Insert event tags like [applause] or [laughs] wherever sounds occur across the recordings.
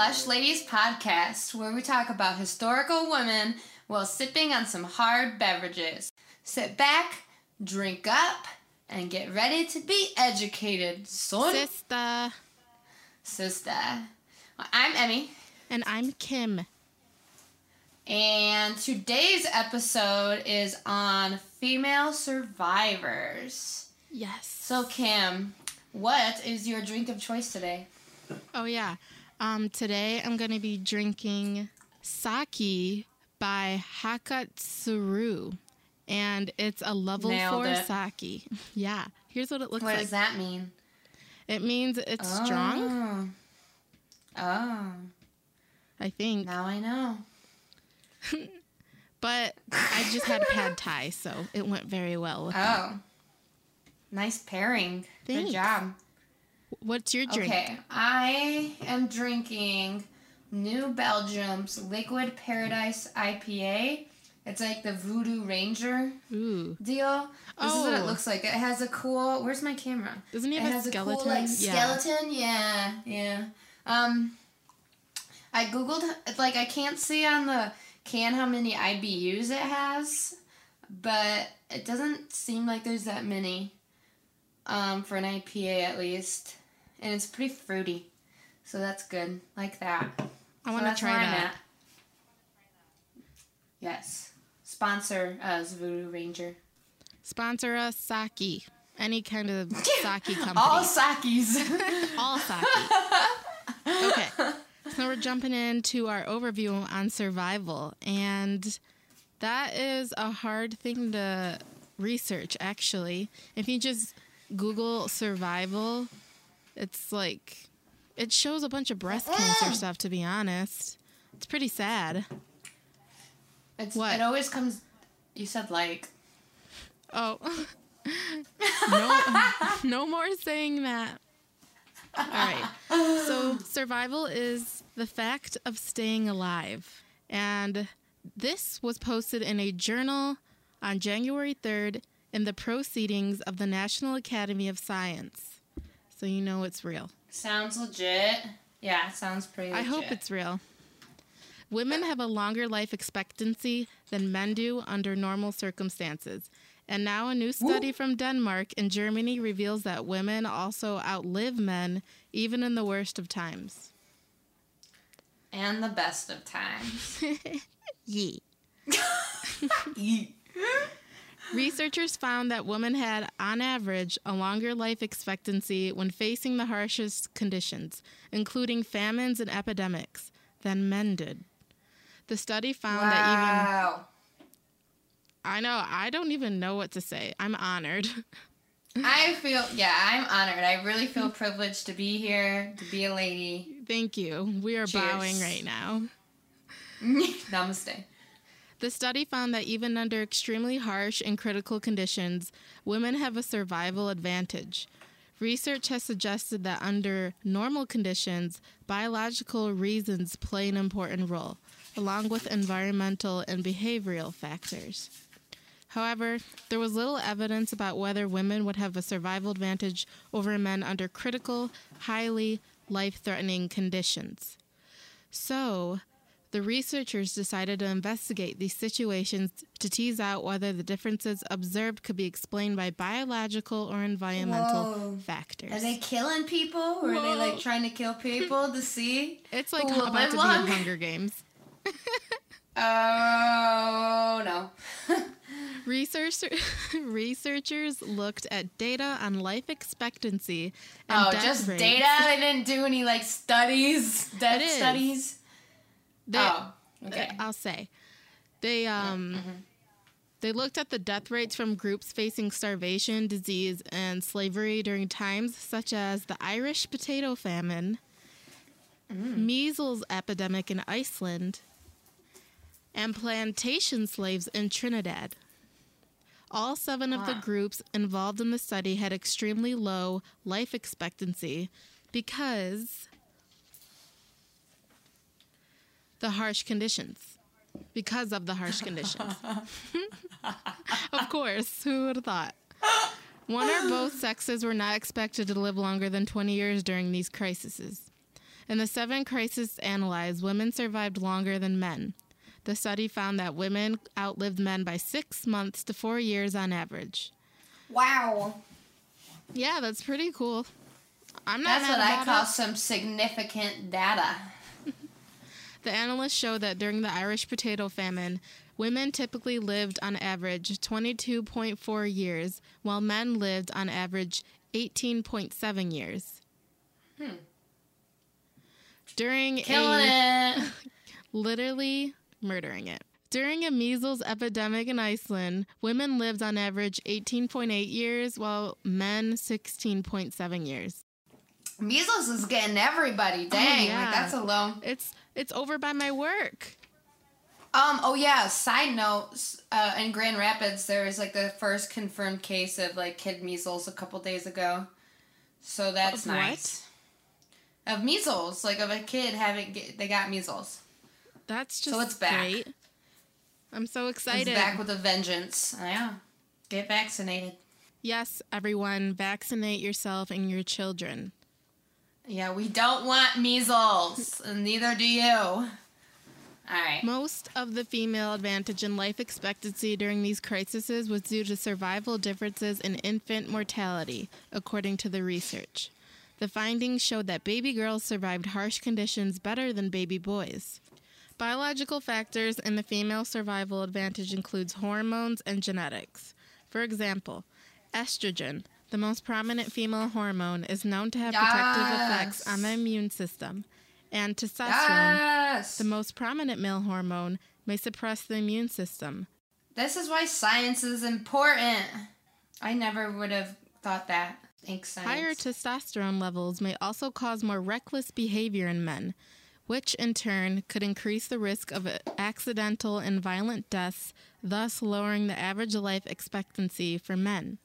Lush Ladies Podcast, where we talk about historical women while sipping on some hard beverages. Sit back, drink up, and get ready to be educated, son. Sister. Sister. I'm Emmy, And I'm Kim. and today's episode is on female survivors. Yes. So, Kim, what is your drink of choice today? Oh yeah. Um, today I'm gonna be drinking sake by Hakutsuru. And it's a level Nailed four it. sake. [laughs] Yeah. Here's what it looks What like. What does that mean? It means it's strong, Oh. Oh, I think. now I know. [laughs] But I just had a pad thai, so it went very well with that. Oh. Nice pairing. Thanks. Good job. What's your drink? Okay, I am drinking New Belgium's Liquid Paradise IPA. It's like the Voodoo Ranger Ooh. deal. This is what it Oh. looks like. It has a cool. Where's my camera? Doesn't he It have a has skeleton? a cool like yeah. skeleton. Yeah, yeah. Um, I googled like I can't see on the can how many IBUs it has, but it doesn't seem like there's that many. Um, for an IPA at least, and it's pretty fruity, so that's good. Like that. I want to try that. at. Yes. Sponsor us, Voodoo Ranger. Sponsor us Saki. Any kind of [laughs] sake company. [laughs] All sakis. [laughs] All sake. Okay. So we're jumping into our overview on survival. And that is a hard thing to research, actually. If you just Google survival, it's like, it shows a bunch of breast cancer mm. stuff, to be honest. It's pretty sad. It's, What? It always comes. You said like. Oh. [laughs] no, [laughs] no more saying that. All right. So, survival is the fact of staying alive. And this was posted in a journal on January 3rd in the Proceedings of the National Academy of Science. So, you know it's real. Sounds legit. Yeah, sounds pretty Legit. I hope it's real. Women have a longer life expectancy than men do under normal circumstances. And now a new study from Denmark and Germany reveals that women also outlive men even in the worst of times. And the best of times. [laughs] Yeah. [laughs] Researchers found that women had, on average, a longer life expectancy when facing the harshest conditions, including famines and epidemics, than men did. The study found that even wow. I know. I don't even know what to say. I'm honored. [laughs] I feel, yeah, I'm honored. I really feel privileged to be here, to be a lady. Thank you. We are Cheers. bowing right now. [laughs] Namaste. The study found that even under extremely harsh and critical conditions, women have a survival advantage. Research has suggested that under normal conditions, biological reasons play an important role, along with environmental and behavioral factors. However, there was little evidence about whether women would have a survival advantage over men under critical, highly life threatening conditions. So, the researchers decided to investigate these situations to tease out whether the differences observed could be explained by biological or environmental Whoa. factors. Are they killing people? Or are they like trying to kill people to [laughs] see? it's like who about live to long? be in Hunger Games. [laughs] [laughs] Oh, no. Research, researchers looked at data on life expectancy and oh, just rates. data? They didn't do any like studies, death studies? They- oh, okay. Uh, I'll say. They um mm-hmm. they looked at the death rates from groups facing starvation, disease, and slavery during times such as the Irish potato famine, mm. measles epidemic in Iceland, and plantation slaves in Trinidad. All seven of the groups involved in the study had extremely low life expectancy because the harsh conditions. Because of the harsh conditions. [laughs] of course, who would have thought? One or both sexes were not expected to live longer than 20 years during these crises. In the seven crises analyzed, women survived longer than men. The study found that women outlived men by six months to four years on average. Wow. Yeah, that's pretty cool. I'm not That's what I call it. some significant data. The analysts show that during the Irish potato famine, women typically lived on average 22.4 years, while men lived on average 18.7 years. Hmm. During Killing a it. [laughs] literally murdering it. During a measles epidemic in Iceland, women lived on average 18.8 years, while men 16.7 years. Measles is getting everybody. Dang, yeah. like that's a low. It's it's over by my work. Um. Oh yeah. Side note. Uh, in Grand Rapids, there was like the first confirmed case of like kid measles a couple days ago. So that's Of what? nice. Of measles, like of a kid having get, they got measles. That's just So it's back. great. I'm so It's excited. back with a vengeance. Yeah. Get vaccinated. Yes, everyone, vaccinate yourself and your children. Yeah, we don't want measles, and neither do you. All right. Most of the female advantage in life expectancy during these crises was due to survival differences in infant mortality, according to the research. The findings showed that baby girls survived harsh conditions better than baby boys. Biological factors in the female survival advantage includes hormones and genetics. For example, estrogen, the most prominent female hormone, is known to have protective effects on the immune system, and testosterone, Yes. the most prominent male hormone may suppress the immune system. This is why science is important. I never would have thought that. Thanks, science. Higher testosterone levels may also cause more reckless behavior in men, which in turn could increase the risk of accidental and violent deaths, thus lowering the average life expectancy for men.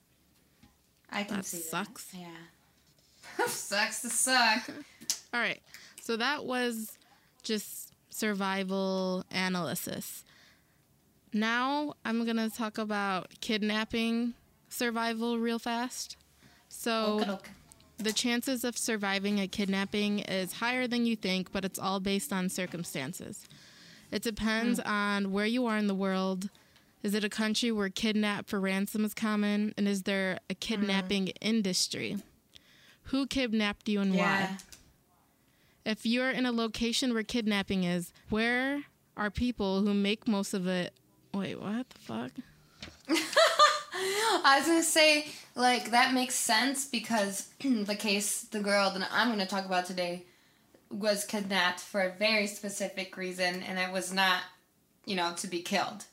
I can That see sucks. that. Yeah. [laughs] sucks to suck. All right, so that was just survival analysis. Now I'm going to talk about kidnapping survival real fast. So, Okey-doke. The chances of surviving a kidnapping is higher than you think, but it's all based on circumstances. It depends hmm. on where you are in the world. Is it a country where kidnap for ransom is common? And is there a hmm. kidnapping industry? Who kidnapped you and Yeah. why? If you're in a location where kidnapping is, where are people who make most of it? Wait, what the fuck? [laughs] I was gonna say, like, that makes sense because [clears throat] the case, the girl that I'm gonna talk about today, was kidnapped for a very specific reason, and it was not, you know, to be killed.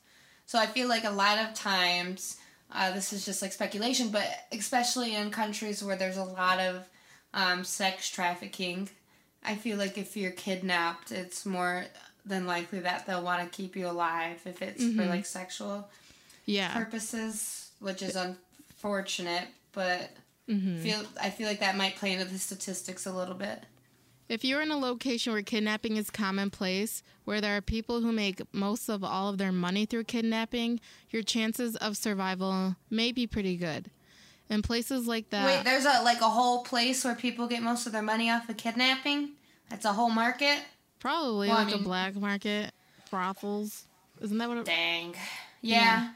So I feel like a lot of times, uh, this is just like speculation, but especially in countries where there's a lot of um, sex trafficking, I feel like if you're kidnapped, it's more than likely that they'll want to keep you alive if it's for Mhm. like sexual Yeah. purposes, which is unfortunate, but hmm feel I feel like that might play into the statistics a little bit. If you're in a location where kidnapping is commonplace, where there are people who make most of all of their money through kidnapping, your chances of survival may be pretty good. In places like that, Wait, there's a like a whole place where people get most of their money off of kidnapping. That's a whole market. probably Well, I like a black market, brothels. Isn't that what? It, Dang. Yeah.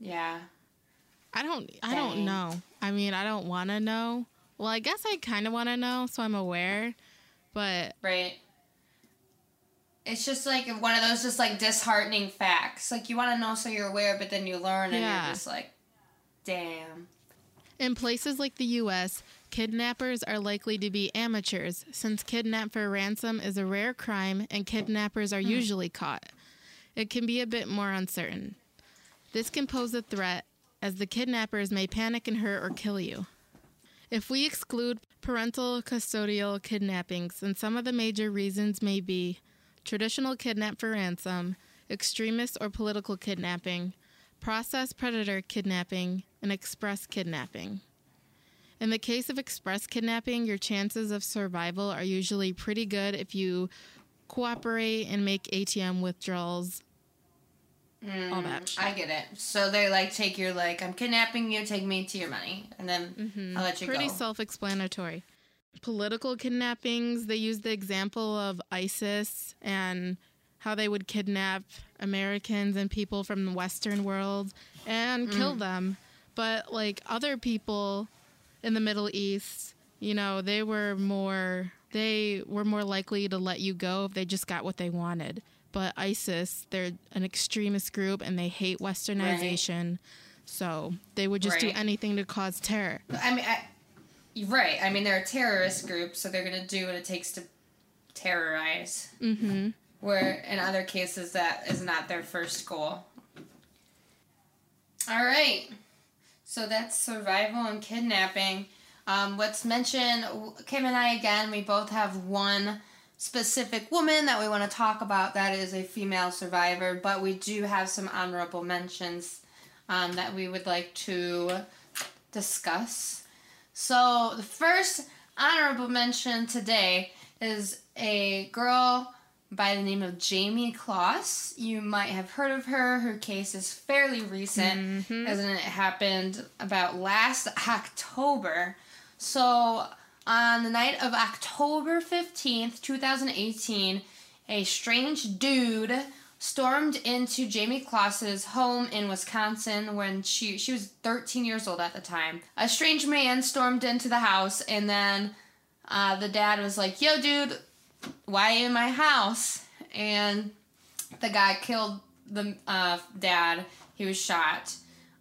Yeah. I don't. I don't know. I mean, I don't want to know. Well, I guess I kind of want to know, so I'm aware. But Right. It's just like one of those just like disheartening facts. Like you want to know so you're aware, but then you learn and Yeah. you're just like, damn. In places like the US, kidnappers are likely to be amateurs since kidnap for ransom is a rare crime and kidnappers are hmm. usually caught. It can be a bit more uncertain. This can pose a threat as the kidnappers may panic and hurt or kill you. If we exclude parental custodial kidnappings, then some of the major reasons may be traditional kidnap for ransom, extremist or political kidnapping, process predator kidnapping, and express kidnapping. In the case of express kidnapping, your chances of survival are usually pretty good if you cooperate and make ATM withdrawals. All that shit. Mm, I get it. So they like take your like, I'm kidnapping you, take me to your money, and then I'll let you Pretty go. Pretty self explanatory. political kidnappings. They use the example of ISIS and how they would kidnap Americans and people from the Western world and kill them. But like other people in the Middle East, you know, they were more they were more likely to let you go if they just got what they wanted. But ISIS, they're an extremist group and they hate westernization. So they would just do anything to cause terror. I mean, I, right. I mean, they're a terrorist group, so they're gonna do what it takes to terrorize. Mm-hmm. Where in other cases, that is not their first goal. All right. So that's survival and kidnapping. Um, let's mention Kim and I again. We both have one specific woman that we want to talk about. That is a female survivor, but we do have some honorable mentions um, that we would like to discuss. So the first honorable mention today is a girl by the name of Jamie Closs. You might have heard of her. Her case is fairly recent, as in it happened about last October. So on the night of October 15th, 2018, a strange dude stormed into Jamie Closs's home in Wisconsin when she she was 13 years old at the time. A strange man stormed into the house and then uh, the dad was like, "Yo, dude, why in my house?" And the guy killed the uh, dad. He was shot.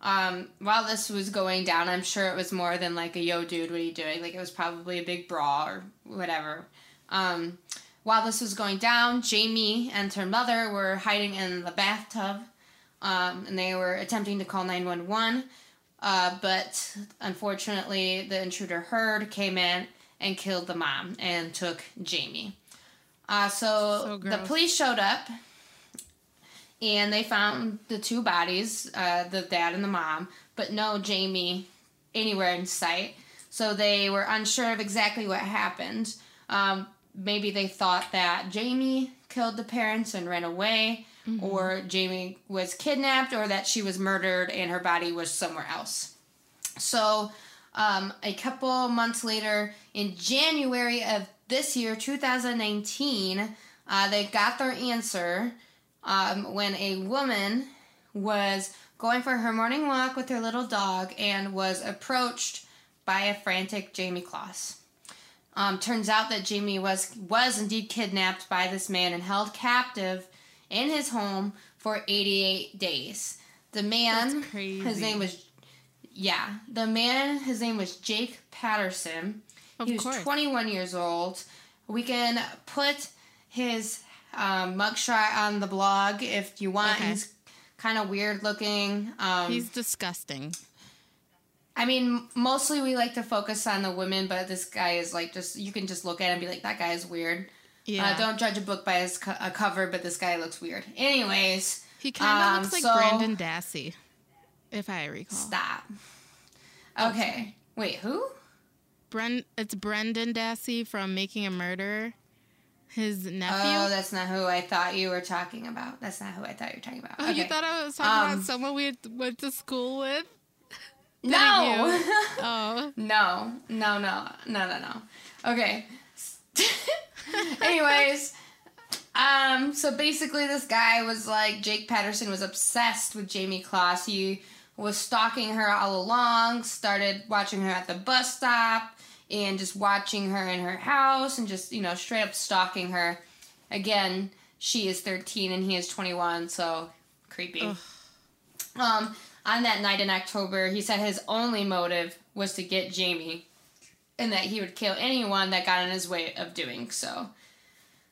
Um, while this was going down, I'm sure it was more than like a yo, dude, what are you doing? Like it was probably a big brawl or whatever. Um, while this was going down, Jamie and her mother were hiding in the bathtub, um, and they were attempting to call 911. Uh, but unfortunately, the intruder heard, came in, and killed the mom and took Jamie. Uh, so So the police showed up and they found the two bodies, uh, the dad and the mom, but no Jamie anywhere in sight. So they were unsure of exactly what happened. Um, maybe they thought that Jamie killed the parents and ran away, or Jamie was kidnapped, or that she was murdered and her body was somewhere else. So, um, a couple months later, in January of this year, 2019, uh, they got their answer um, when a woman was going for her morning walk with her little dog and was approached by a frantic Jamie Closs. Um, turns out that Jamie was was indeed kidnapped by this man and held captive in his home for 88 days. The man, his name was, yeah, the man, his name was Jake Patterson. Of he was course. 21 years old. We can put his um, mugshot on the blog if you want. Okay. He's kind of weird looking. Um, He's disgusting. I mean, mostly we like to focus on the women, but this guy is like just you can just look at him and be like, that guy is weird. Yeah. Uh, don't judge a book by its co- a cover, but this guy looks weird. Anyways, he kind of um, looks like so- Brandon Dassey, if I recall. stop. Okay, wait, who? Bren- it's Brendan Dassey from Making a Murderer. His nephew. Oh, that's not who I thought you were talking about. That's not who I thought you were talking about. Oh, you thought I was talking Um, about someone we went to school with? no. [laughs] Oh, No, no, no, no, no, no. Okay. [laughs] Anyways, um, so basically, this guy was like Jake Patterson was obsessed with Jamie Closs. He was stalking her all along. Started watching her at the bus stop and just watching her in her house and just you know straight up stalking her. Again, she is 13 and he is 21, so creepy. Ugh. Um, on that night in October, he said his only motive was to get Jamie, and that he would kill anyone that got in his way of doing so.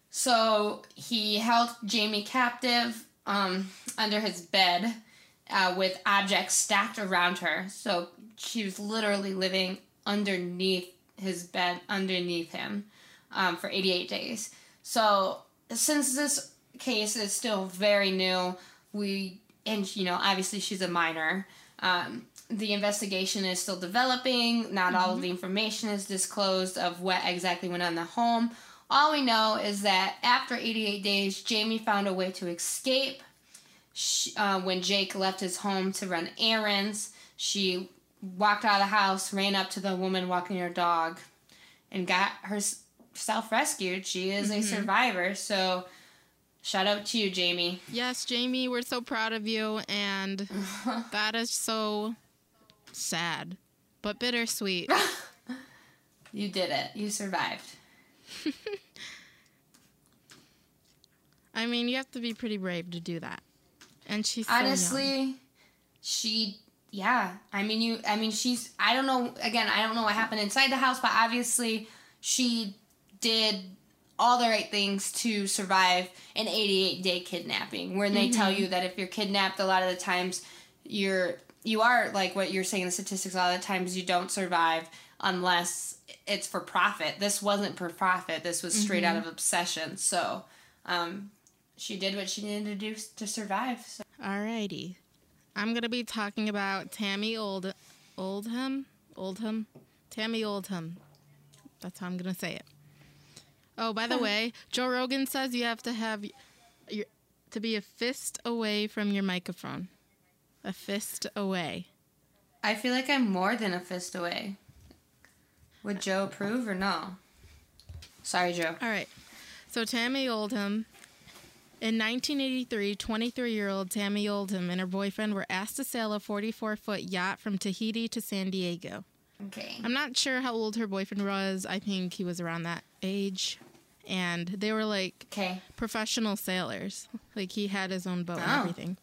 So he held Jamie captive um, under his bed uh, with objects stacked around her. So she was literally living underneath his bed, underneath him, um, for 88 days. So since this case is still very new, we and you know obviously she's a minor. Um, the investigation is still developing. Not all of the information is disclosed of what exactly went on in the home. All we know is that after 88 days, Jamie found a way to escape. She, uh, when Jake left his home to run errands, she walked out of the house, ran up to the woman walking her dog, and got herself rescued. She is Mm-hmm. a survivor. So shout out to you, Jamie. Yes, Jamie, we're so proud of you, and [laughs] that is so sad, but bittersweet. [laughs] You did it. You survived. [laughs] I mean, you have to be pretty brave to do that. And she's so. Honestly, she yeah. I mean you I mean she's I don't know again, I don't know what happened inside the house, but obviously she did all the right things to survive an 88 day kidnapping. When they tell you that if you're kidnapped a lot of the times you're you are like what you're saying the statistics a lot of the times you don't survive unless it's for profit. This wasn't for profit. This was straight out of obsession. So um, she did what she needed to do to survive so. Alrighty. I'm gonna be talking about Tami Old Oldham? Oldham? Tami Oldham. That's how I'm gonna say it. Oh, by the way, Joe Rogan says you have to have your to be a fist away from your microphone. A fist away. I feel like I'm more than a fist away. Would Joe approve or no? Sorry, Joe. All right. So Tami Oldham. In 1983, 23 year old Tami Oldham and her boyfriend were asked to sail a 44 foot yacht from Tahiti to San Diego. Okay. I'm not sure how old her boyfriend was. I think he was around that age. And they were like Okay. professional sailors. Like he had his own boat and Oh. everything.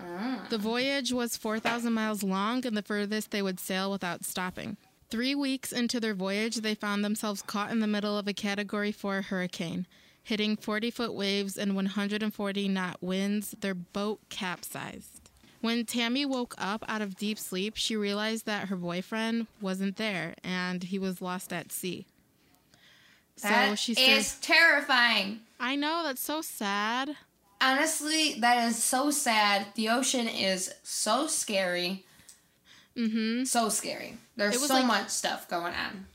Ah. The voyage was 4,000 miles long and the furthest they would sail without stopping. Three weeks into their voyage, they found themselves caught in the middle of a Category 4 hurricane. Hitting 40 foot waves and 140 knot winds, their boat capsized. When Tami woke up out of deep sleep, she realized that her boyfriend wasn't there and he was lost at sea. So That she is said, terrifying. I know, that's so sad. Honestly, that is so sad. The ocean is so scary. Mm-hmm. So scary. There's so like- much stuff going on.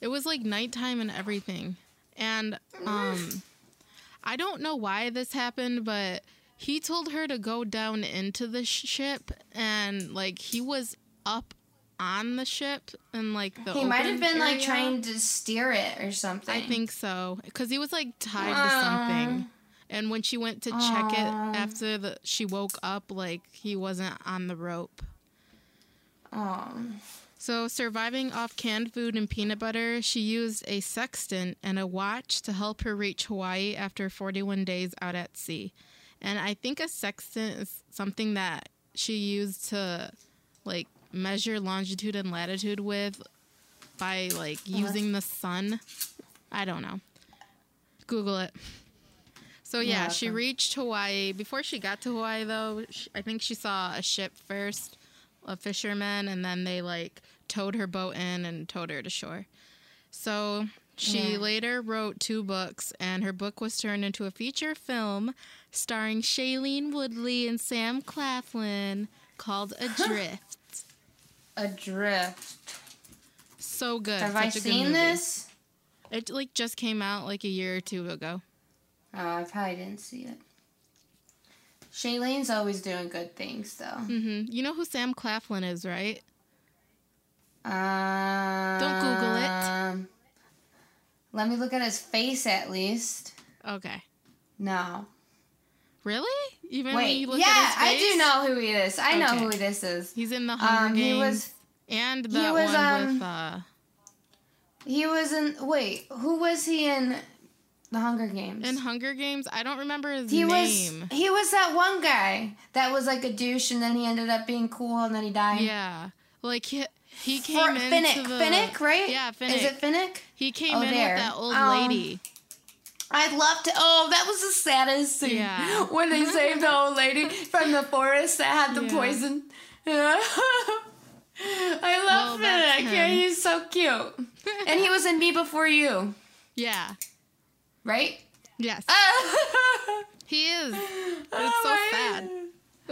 It was like nighttime and everything. And um I don't know why this happened, but he told her to go down into the sh- ship and like he was up on the ship and like the He might have been like trying to steer it or something. I think so cuz he was like tied to something. And when she went to check it after the she woke up like he wasn't on the rope. Um, So, surviving off canned food and peanut butter, she used a sextant and a watch to help her reach Hawaii after 41 days out at sea. And I think a sextant is something that she used to like measure longitude and latitude with by like uh-huh. using the sun. I don't know. Google it. So yeah, Yeah, she reached Hawaii. Before she got to Hawaii, though, sh I think she saw a ship first, a fisherman, and then they like towed her boat in and towed her to shore. So she Yeah. later wrote two books, and her book was turned into a feature film starring Shailene Woodley and Sam Claflin called Adrift. [laughs] Adrift. so good. Have Such I seen this? It like just came out like a year or two ago. Oh, I probably didn't see it. Shailene's always doing good things, though. hmm You know who Sam Claflin is, right? Um, Don't Google it. Let me look at his face at least. Okay. No. Really? Even when Wait. you look Yeah, at his face? I do know who he is. I know who this is. He's in the Hunger Um, Games. he was and he that was, one um, with uh he was in. Wait, who was he in the Hunger Games? in Hunger Games. I don't remember his he name. was he was that one guy that was like a douche, and then he ended up being cool, and then he died. yeah. Like he, he came For, into Finnick, the Finnick, right? Yeah, Finnick. Is it Finnick? He came Oh, in there. with that old Um, lady. I'd love to. Oh, that was the saddest scene. Yeah. [laughs] When they saved the old lady [laughs] from the forest that had the Yeah. poison. Yeah. [laughs] I love Finnick. Yeah, he's so cute. and he was in Me Before You, Yeah. Right? Yes. Oh [laughs] he is. It's so my sad. God.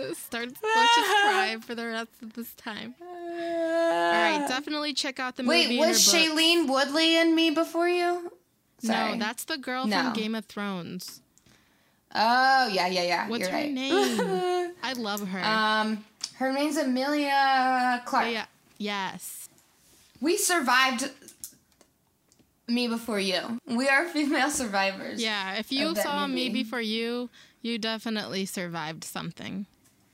It starts let's just cry [laughs] for the rest of this time. All right, definitely check out the movie. Wait, was book. Shailene Woodley in Me Before You? Sorry. No, that's the girl No. from Game of Thrones. Oh yeah, yeah, yeah. What's You're her right. name? [laughs] I love her. um, her name's Emilia Clarke. yeah. Yes. We survived Me Before You. We are female survivors. Yeah, if you of that saw me before you, you definitely survived something.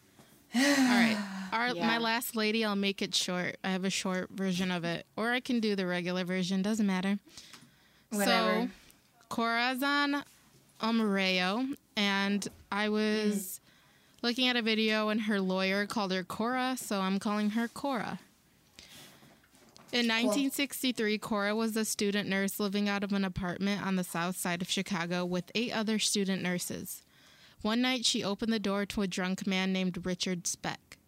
[sighs] [sighs] All right. Our, Yeah. My last lady, I'll make it short. I have a short version of it. Or I can do the regular version. Doesn't matter. Whatever. So, Corazon Amurao, and I was mm. looking at a video, and her lawyer called her Cora, so I'm calling her Cora. In 1963, Cora was a student nurse living out of an apartment on the south side of Chicago with eight other student nurses. One night, she opened the door to a drunk man named Richard Speck.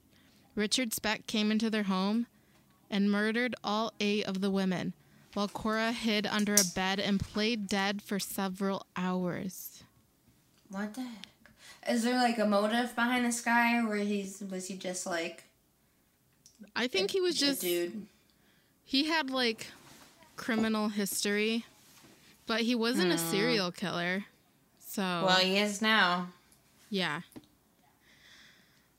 Richard Speck came into their home and murdered all eight of the women, while Cora hid under a bed and played dead for several hours. What the heck? Is there like a motive behind this guy, or he's was he just like I think he was just dude? He had like criminal history, but he wasn't a serial killer. So Well, he is now. yeah.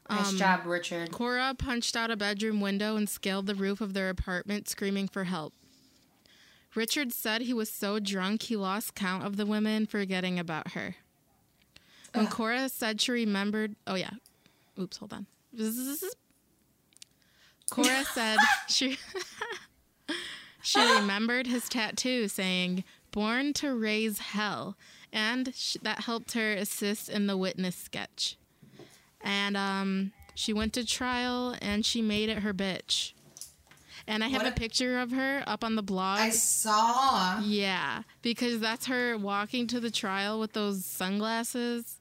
Nice Um, job, Richard. Cora punched out a bedroom window and scaled the roof of their apartment, screaming for help. Richard said he was so drunk he lost count of the women, forgetting about her. When Cora said she remembered, oh yeah, oops, hold on. [laughs] Cora said she [laughs] she remembered his tattoo saying "Born to Raise Hell," and sh- that helped her assist in the witness sketch and um, she went to trial and she made it her bitch. And I have a a- picture of her up on the blog. I saw. yeah, because that's her walking to the trial with those sunglasses.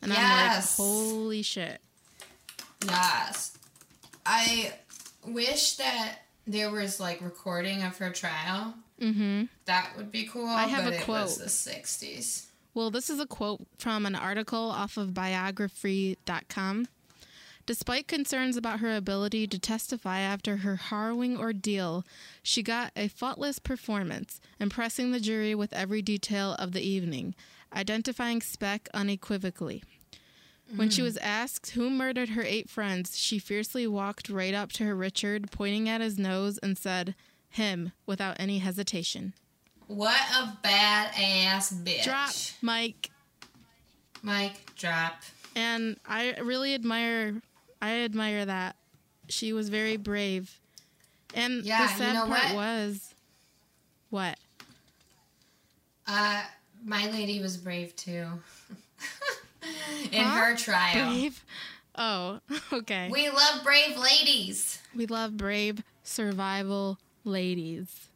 And Yes. I'm like, holy shit. Yes. I wish that there was like recording of her trial. Mm-hmm. That would be cool. I have but a it quote. was the '60s. Well, this is a quote from an article off of biography.com. Despite concerns about her ability to testify after her harrowing ordeal, she got a faultless performance, impressing the jury with every detail of the evening, identifying Speck unequivocally. When she was asked who murdered her eight friends, she fiercely walked right up to her Richard, pointing at his nose, and said, Him, without any hesitation. What a badass bitch. Drop, Mike. Mike, drop. and I really admire I admire that. She was very brave. And Yeah, the you sad know part what? was what? Uh, my lady was brave too. [laughs] In Huh? her trial. Brave. Oh, [laughs] okay. We, love brave ladies. We love brave survival ladies.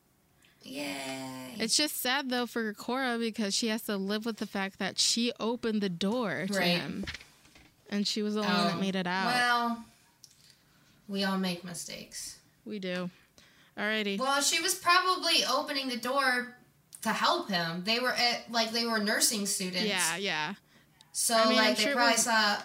Yay. It's just sad though for Cora because she has to live with the fact that she opened the door to Right. him. And she was the only one that Oh, made it out. Well, we all make mistakes. we do. Alrighty. Well, she was probably opening the door to help him. They were at like they were nursing students. yeah, yeah. So I mean, I'm like sure they probably was- saw.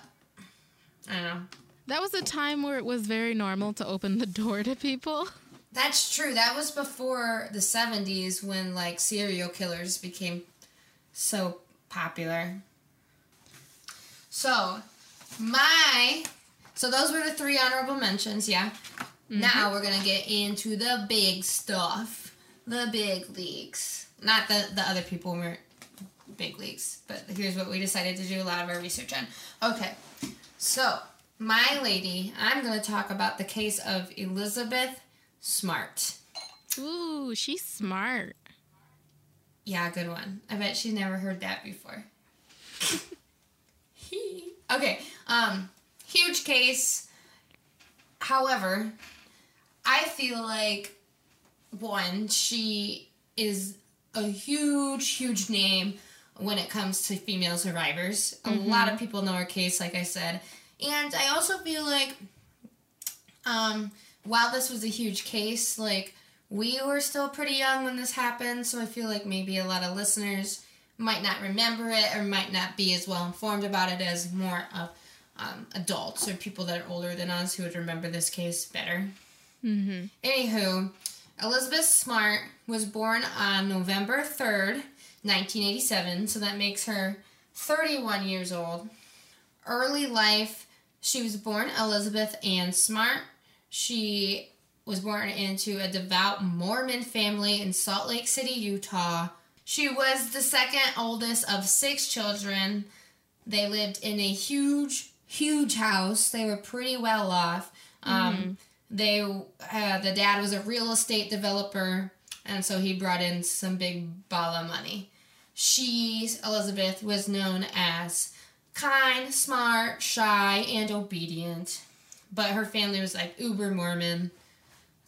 I don't know. That was a time where it was very normal to open the door to people. That's true. That was before the seventies when like serial killers became so popular. So, my so those were the three honorable mentions. Yeah. Mm-hmm. Now we're gonna get into the big stuff, the big leagues. Not the the other people were big leagues, but here's what we decided to do a lot of our research on. Okay, so my lady, I'm gonna talk about the case of Elizabeth Smart. Ooh, she's smart. Yeah, good one. I bet she's never heard that before. [laughs] okay, um, huge case. However, I feel like one, she is a huge, huge name when it comes to female survivors. A lot of people know her case, like I said. And I also feel like um, while this was a huge case, like we were still pretty young when this happened, so I feel like maybe a lot of listeners might not remember it or might not be as well informed about it as more of um, adults or people that are older than us who would remember this case better. Mm-hmm. Anywho, Elizabeth Smart was born on November 3rd, 1987, so that makes her 31 years old. Early life, she was born Elizabeth Ann Smart. She was born into a devout Mormon family in Salt Lake City, Utah. She was the second oldest of six children. They lived in a huge, huge house. They were pretty well off. Um, They, uh, the dad was a real estate developer, and so he brought in some big ball of money. She, Elizabeth, was known as kind, smart, shy, and obedient. But her family was like uber Mormon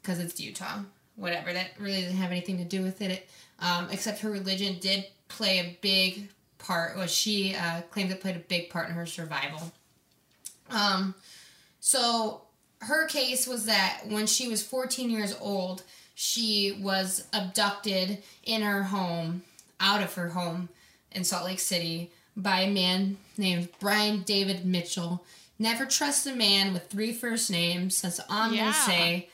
because it's Utah. Whatever. That really didn't have anything to do with it. Um, except her religion did play a big part. Well, she uh, claimed it played a big part in her survival. Um, so her case was that when she was 14 years old, she was abducted in her home, out of her home in Salt Lake City, by a man named Brian David Mitchell. Never trust a man with three first names, that's on Yeah. Gonna say.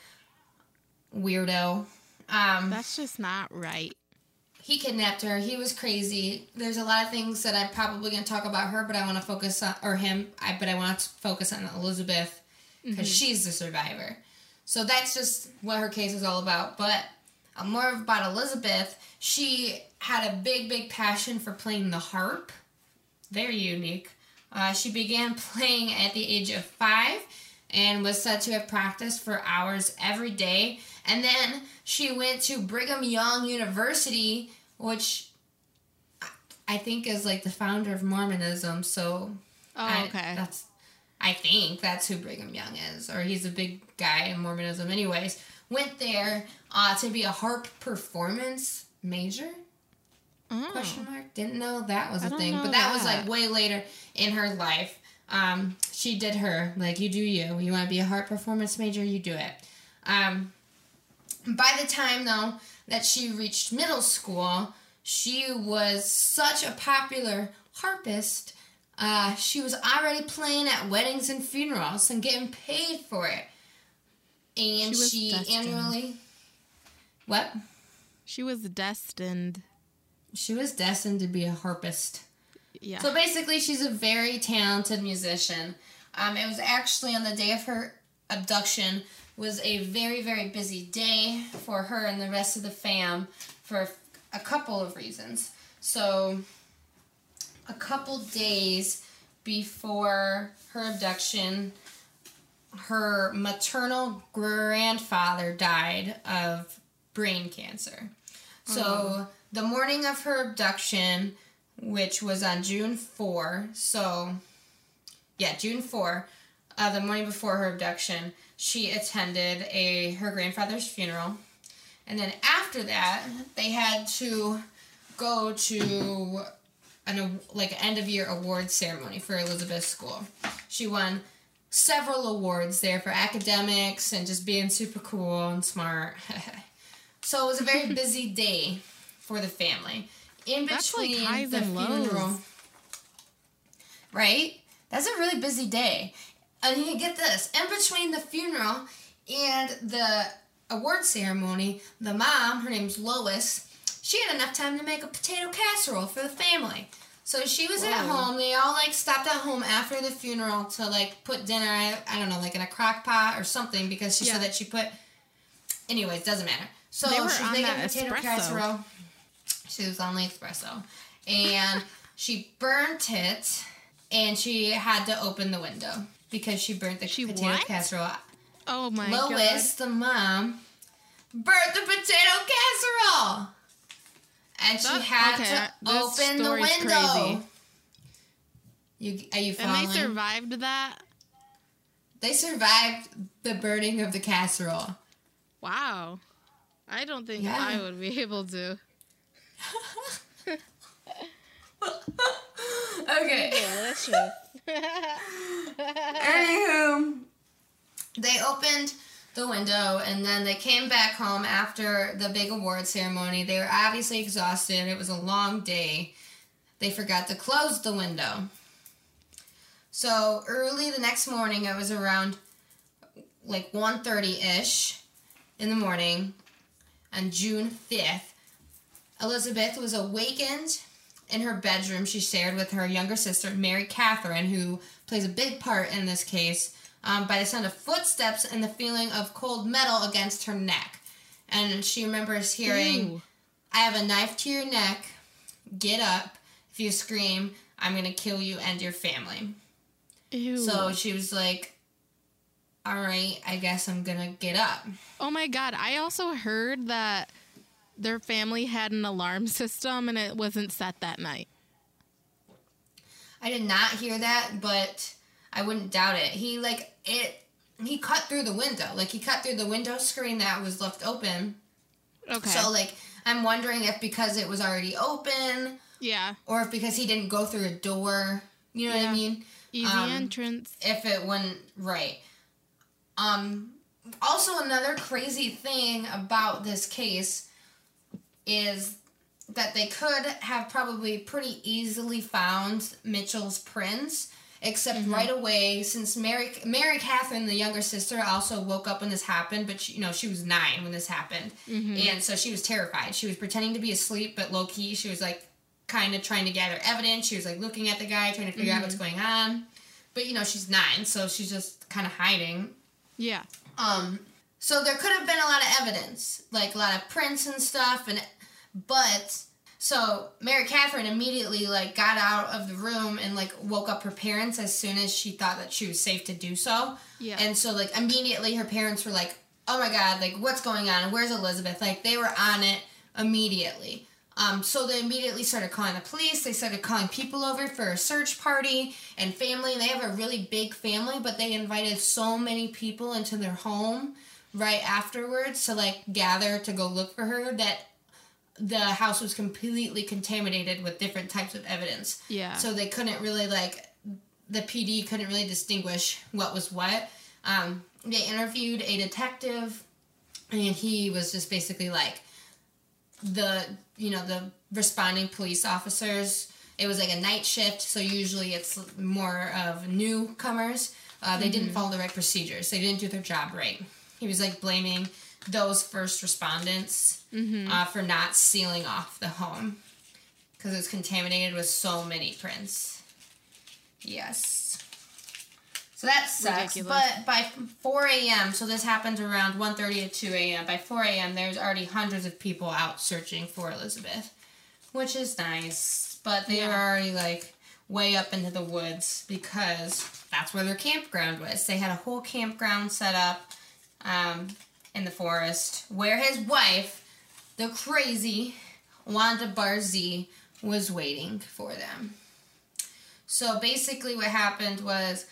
Weirdo. Um, That's just not right. he kidnapped her. He was crazy. There's a lot of things that I'm probably going to talk about her, but I want to focus on or him. I but I want to focus on Elizabeth because she's the survivor. So that's just what her case is all about. But uh, more about Elizabeth. She had a big, big passion for playing the harp. Very unique. Uh, she began [laughs] playing at the age of five and was said to have practiced for hours every day. And then she went to Brigham Young University, which I- I think is like the founder of Mormonism. So Oh, I, okay. that's I think that's who Brigham Young is, or he's a big guy in Mormonism. Anyways, went there uh, to be a harp performance major. Oh. Question mark. Didn't know that was a thing, but that, was like way later in her life. Um, she did her like you do you. You want to be a harp performance major, you do it. Um, by the time though that she reached middle school, she was such a popular harpist. Uh, she was already playing at weddings and funerals and getting paid for it. And She she annually. What? She was destined. She was destined to be a harpist. Yeah. So basically, she's a very talented musician. Um, it was actually on the day of her abduction was a very very busy day for her and the rest of the fam for a couple of reasons. So a couple days before her abduction, her maternal grandfather died of brain cancer. So the morning of her abduction, which was on June 4, so yeah, June 4, uh, the morning before her abduction, she attended a her grandfather's funeral. And then after that, they had to go to an like end of year award ceremony for Elizabeth School. She won several awards there for academics and just being super cool and smart. [laughs] so it was a very [laughs] busy day for the family. In That's like between highs the funeral, right? That's a really busy day. And you get this: in between the funeral and the award ceremony, the mom, her name's Lois, she had enough time to make a potato casserole for the family. So she was at home. They all like stopped at home after the funeral to like put dinner. I, I don't know, like in a crock pot or something because she Yeah. said that she put. Anyways, doesn't matter. So They were she's on making that potato espresso. casserole. She was on the espresso, and [laughs] she burnt it, and she had to open the window because she burnt the She potato what? casserole. oh my god! Lois, the mom, burnt the potato casserole, and she That- had okay, to open the window. crazy. You are you following? And they survived that? They survived the burning of the casserole. Wow. I don't think Yeah. I would be [laughs] able to. [laughs] okay. Delicious. [laughs] Anywho, they opened the window and then they came back home after the big award ceremony. They were obviously exhausted. It was a long day. They forgot to close the window. So early the next morning, it was around like 1.30ish in the morning on June 5th. Elizabeth was awakened in her bedroom she shared with her younger sister, Mary Catherine, who plays a big part in this case. Um, by the sound of footsteps and the feeling of cold metal against her neck. And she remembers hearing, Ew. I have a knife to your neck. Get up. If you scream, I'm going to kill you and your family. Ew. So she was like, All right, I guess I'm going to get up. oh my god, I also heard that their family had an alarm system and it wasn't set that night. I did not hear that, but I wouldn't doubt it. He, like, it. He cut through the window. Like, he cut through the window screen that was left open. Okay. So, like, I'm wondering if because it was already open yeah. or if because he didn't go through a door. You know what I mean? Easy Um, entrance. if it went right. Um, also, another crazy thing about this case is that they could have probably pretty easily found Mitchell's prints, except mm-hmm. right away, since Mary Mary Catherine, the younger sister, also woke up when this happened, but she, you know she was nine when this happened, mm-hmm. and so she was terrified. She was pretending to be asleep, but low key, she was like kind of trying to gather evidence. She was like looking at the guy, trying to figure out what's mm-hmm. going on. But you know, she's nine, so she's just kind of hiding. Yeah. Um, so there could have been a lot of evidence, like a lot of prints and stuff, and but so Mary Catherine immediately like got out of the room and like woke up her parents as soon as she thought that she was safe to do so. Yeah. And so like immediately her parents were like, "Oh my god, like what's going on? Where's Elizabeth?" Like they were on it immediately. Um, so they immediately started calling the police. They started calling people over for a search party and family. They have a really big family, but they invited so many people into their home right afterwards to like gather to go look for her that the house was completely contaminated with different types of evidence. Yeah. So they couldn't really like the PD couldn't really distinguish what was what. Um, they interviewed a detective, and he was just basically like the you know the responding police officers. It was like a night shift, so usually it's more of newcomers. Uh, they didn't follow the right procedures. They didn't do their job right. He was like blaming those first respondents uh, for not sealing off the home because it was contaminated with so many prints. Yes. So that sucks. Ridiculous. But by 4 a.m., so this happens around 1.30 to 2 a.m. By 4 a.m., there's already hundreds of people out searching for Elizabeth, which is nice. But they Yeah. are already like way up into the woods because that's where their campground was. They had a whole campground set up um, in the forest where his wife, the crazy Wanda Barzee, was waiting for them. So basically, what happened was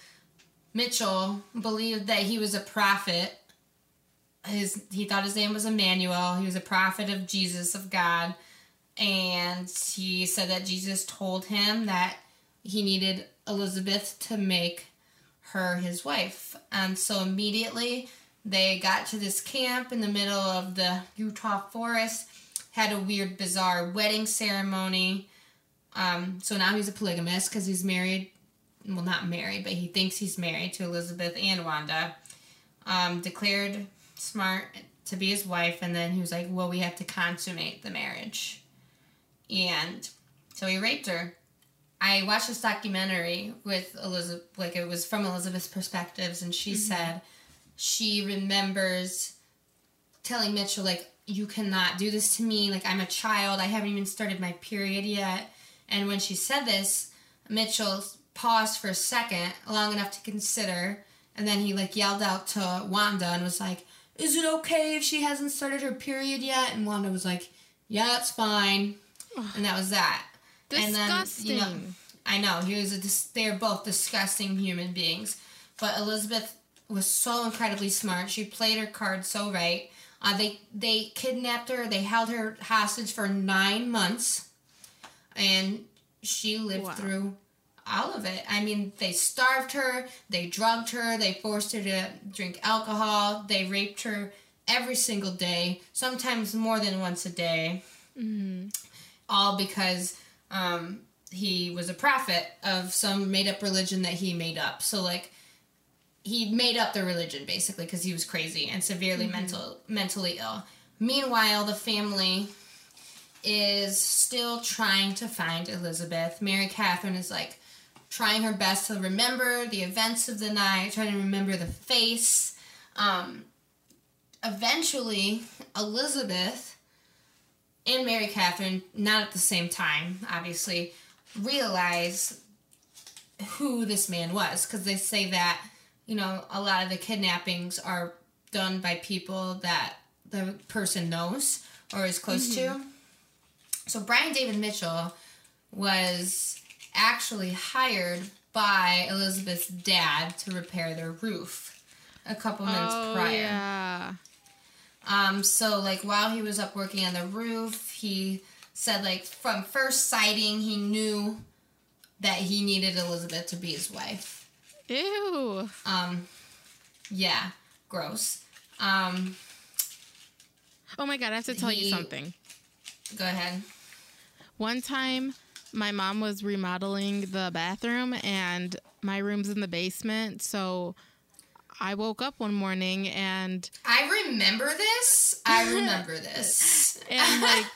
Mitchell believed that he was a prophet. His he thought his name was Emmanuel. He was a prophet of Jesus of God, and he said that Jesus told him that he needed Elizabeth to make her his wife. And so immediately they got to this camp in the middle of the Utah forest, had a weird, bizarre wedding ceremony. Um, so now he's a polygamist because he's married. Well, not married, but he thinks he's married to Elizabeth and Wanda. Um, declared Smart to be his wife, and then he was like, "Well, we have to consummate the marriage," and so he raped her. I watched this documentary with Elizabeth, like it was from Elizabeth's perspectives, and she said she remembers telling Mitchell, like, you cannot do this to me. Like, I'm a child. I haven't even started my period yet. And when she said this, Mitchell paused for a second, long enough to consider, and then he, like, yelled out to Wanda and was like, Is it okay if she hasn't started her period yet? And Wanda was like, Yeah, it's fine. And that was that. And then, Disgusting. you know, I know he was a. dis- They are both disgusting human beings, but Elizabeth was so incredibly smart. She played her cards so right. Uh, they they kidnapped her. They held her hostage for nine months, and she lived Wow. through all of it. I mean, they starved her. They drugged her. They forced her to drink alcohol. They raped her every single day, sometimes more than once a day all because um, he was a prophet of some made up religion that he made up. So like he made up the religion basically because he was crazy and severely mental mentally ill. Meanwhile, the family is still trying to find Elizabeth. Mary Catherine is like trying her best to remember the events of the night, trying to remember the face. Um, eventually, Elizabeth and Mary Catherine, not at the same time, obviously, realize who this man was because they say that you know a lot of the kidnappings are done by people that the person knows or is close mm-hmm. to. So Brian David Mitchell was actually hired by Elizabeth's dad to repair their roof a couple minutes oh, prior. Yeah. Um, so like while he was up working on the roof, he said like from first sighting he knew that he needed Elizabeth to be his wife. Ew. Um yeah, gross. Um Oh my god, I have to tell he, you something. Go ahead. One time my mom was remodeling the bathroom and my room's in the basement, so I woke up one morning and I remember this. I remember [laughs] this. and like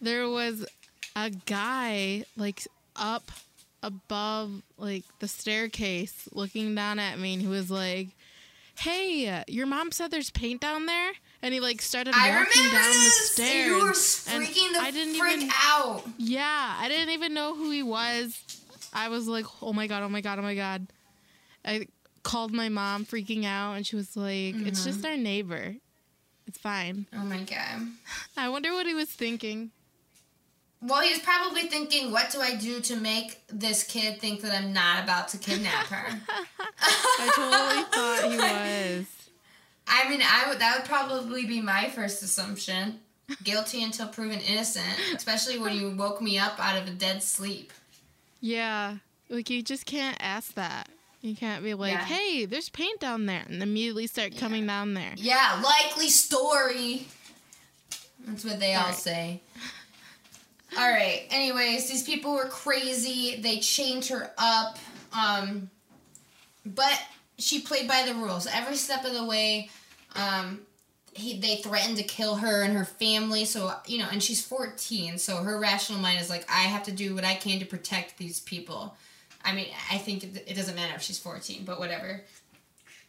there was a guy like up above like the staircase looking down at me and he was like, "Hey, your mom said there's paint down there?" And he like started I walking down this. the stairs. You were freaking the I didn't freak even, out. Yeah, I didn't even know who he was. I was like, "Oh my god, oh my god, oh my god." I called my mom freaking out and she was like, mm-hmm. "It's just our neighbor. It's fine." Oh my god. I wonder what he was thinking. Well, he was probably thinking, what do I do to make this kid think that I'm not about to kidnap her? [laughs] I totally [laughs] thought he was. I mean, I would that would probably be my first assumption. Guilty until proven innocent, especially when you woke me up out of a dead sleep. Yeah, like you just can't ask that. You can't be like, yeah. "Hey, there's paint down there," and immediately start coming down there. Yeah, likely story. That's what they all, all right. say. All right. Anyways, these people were crazy. They chained her up. Um, but she played by the rules every step of the way. Um, he, they threatened to kill her and her family. So you know, and she's 14, so her rational mind is like, I have to do what I can to protect these people. I mean, I think it doesn't matter if she's 14, but whatever.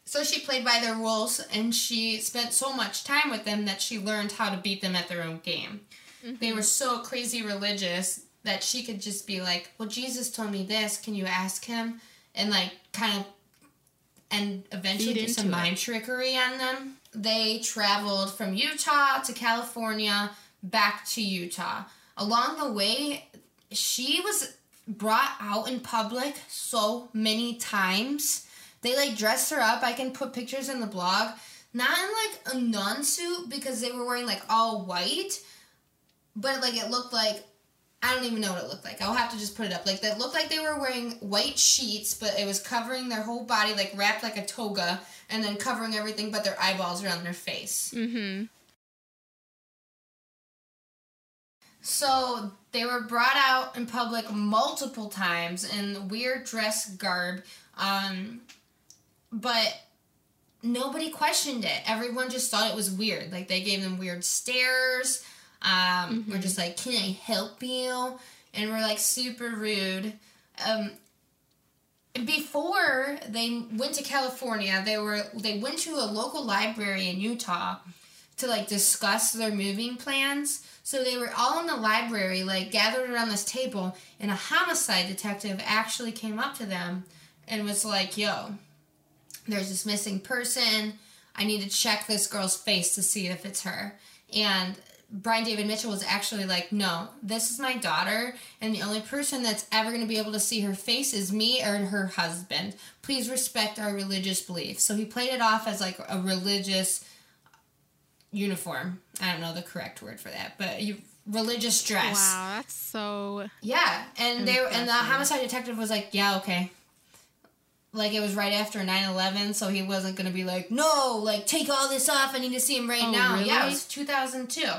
So she played by their rules, and she spent so much time with them that she learned how to beat them at their own game. Mm-hmm. They were so crazy religious that she could just be like, "Well, Jesus told me this. Can you ask him?" And like, kind of, and eventually do some mind trickery on them. They traveled from Utah to California, back to Utah. Along the way, she was brought out in public so many times. They like dressed her up. I can put pictures in the blog. Not in like a nun suit because they were wearing like all white, but like it looked like I don't even know what it looked like. I'll have to just put it up. Like that looked like they were wearing white sheets, but it was covering their whole body, like wrapped like a toga, and then covering everything but their eyeballs around their face. Mm-hmm. So they were brought out in public multiple times in weird dress garb, um, but nobody questioned it. Everyone just thought it was weird. Like they gave them weird stares. Um, mm-hmm. We're just like, can I help you? And we're like super rude. Um, before they went to California, they were they went to a local library in Utah to like discuss their moving plans. So they were all in the library, like gathered around this table, and a homicide detective actually came up to them and was like, "Yo, there's this missing person. I need to check this girl's face to see if it's her." And Brian David Mitchell was actually like, no, this is my daughter, and the only person that's ever going to be able to see her face is me or her husband. Please respect our religious beliefs. So he played it off as like a religious uniform. I don't know the correct word for that, but you religious dress. Wow, that's so. Yeah, and they and the homicide detective was like, yeah, okay. Like it was right after 9-11, so he wasn't gonna be like, no, like take all this off. I need to see him right oh, now. Really? Yeah, it was two thousand two.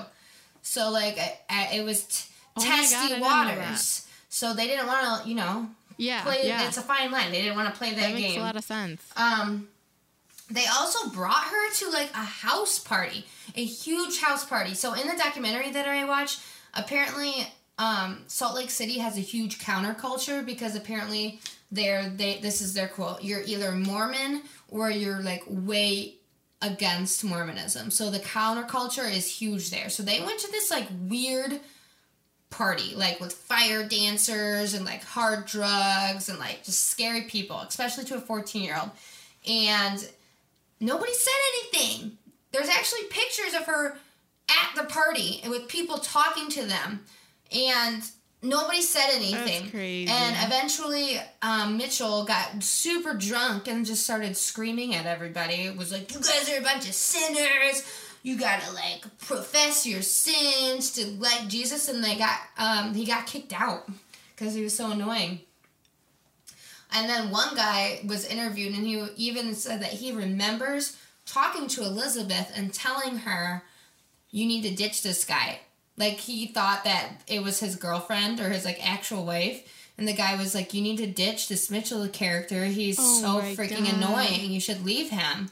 So like it was t- oh testy God, waters. So they didn't want to, you know, yeah, play. Yeah. It's a fine line. They didn't want to play that, that makes game. a lot of sense. Um, they also brought her to like a house party, a huge house party. So in the documentary that I watched, apparently um, Salt Lake City has a huge counterculture because apparently they're they this is their quote you're either Mormon or you're like way against Mormonism. So the counterculture is huge there. So they went to this like weird party, like with fire dancers and like hard drugs and like just scary people, especially to a 14 year old. And nobody said anything. There's actually pictures of her at the party with people talking to them. And nobody said anything. And eventually, um, Mitchell got super drunk and just started screaming at everybody. It was like, "You guys are a bunch of sinners. You gotta like profess your sins to like Jesus." And they got um, he got kicked out because he was so annoying. And then one guy was interviewed, and he even said that he remembers talking to Elizabeth and telling her, "You need to ditch this guy." Like he thought that it was his girlfriend or his like actual wife. And the guy was like, "You need to ditch this Mitchell character. He's Oh so freaking God. annoying. You should leave him."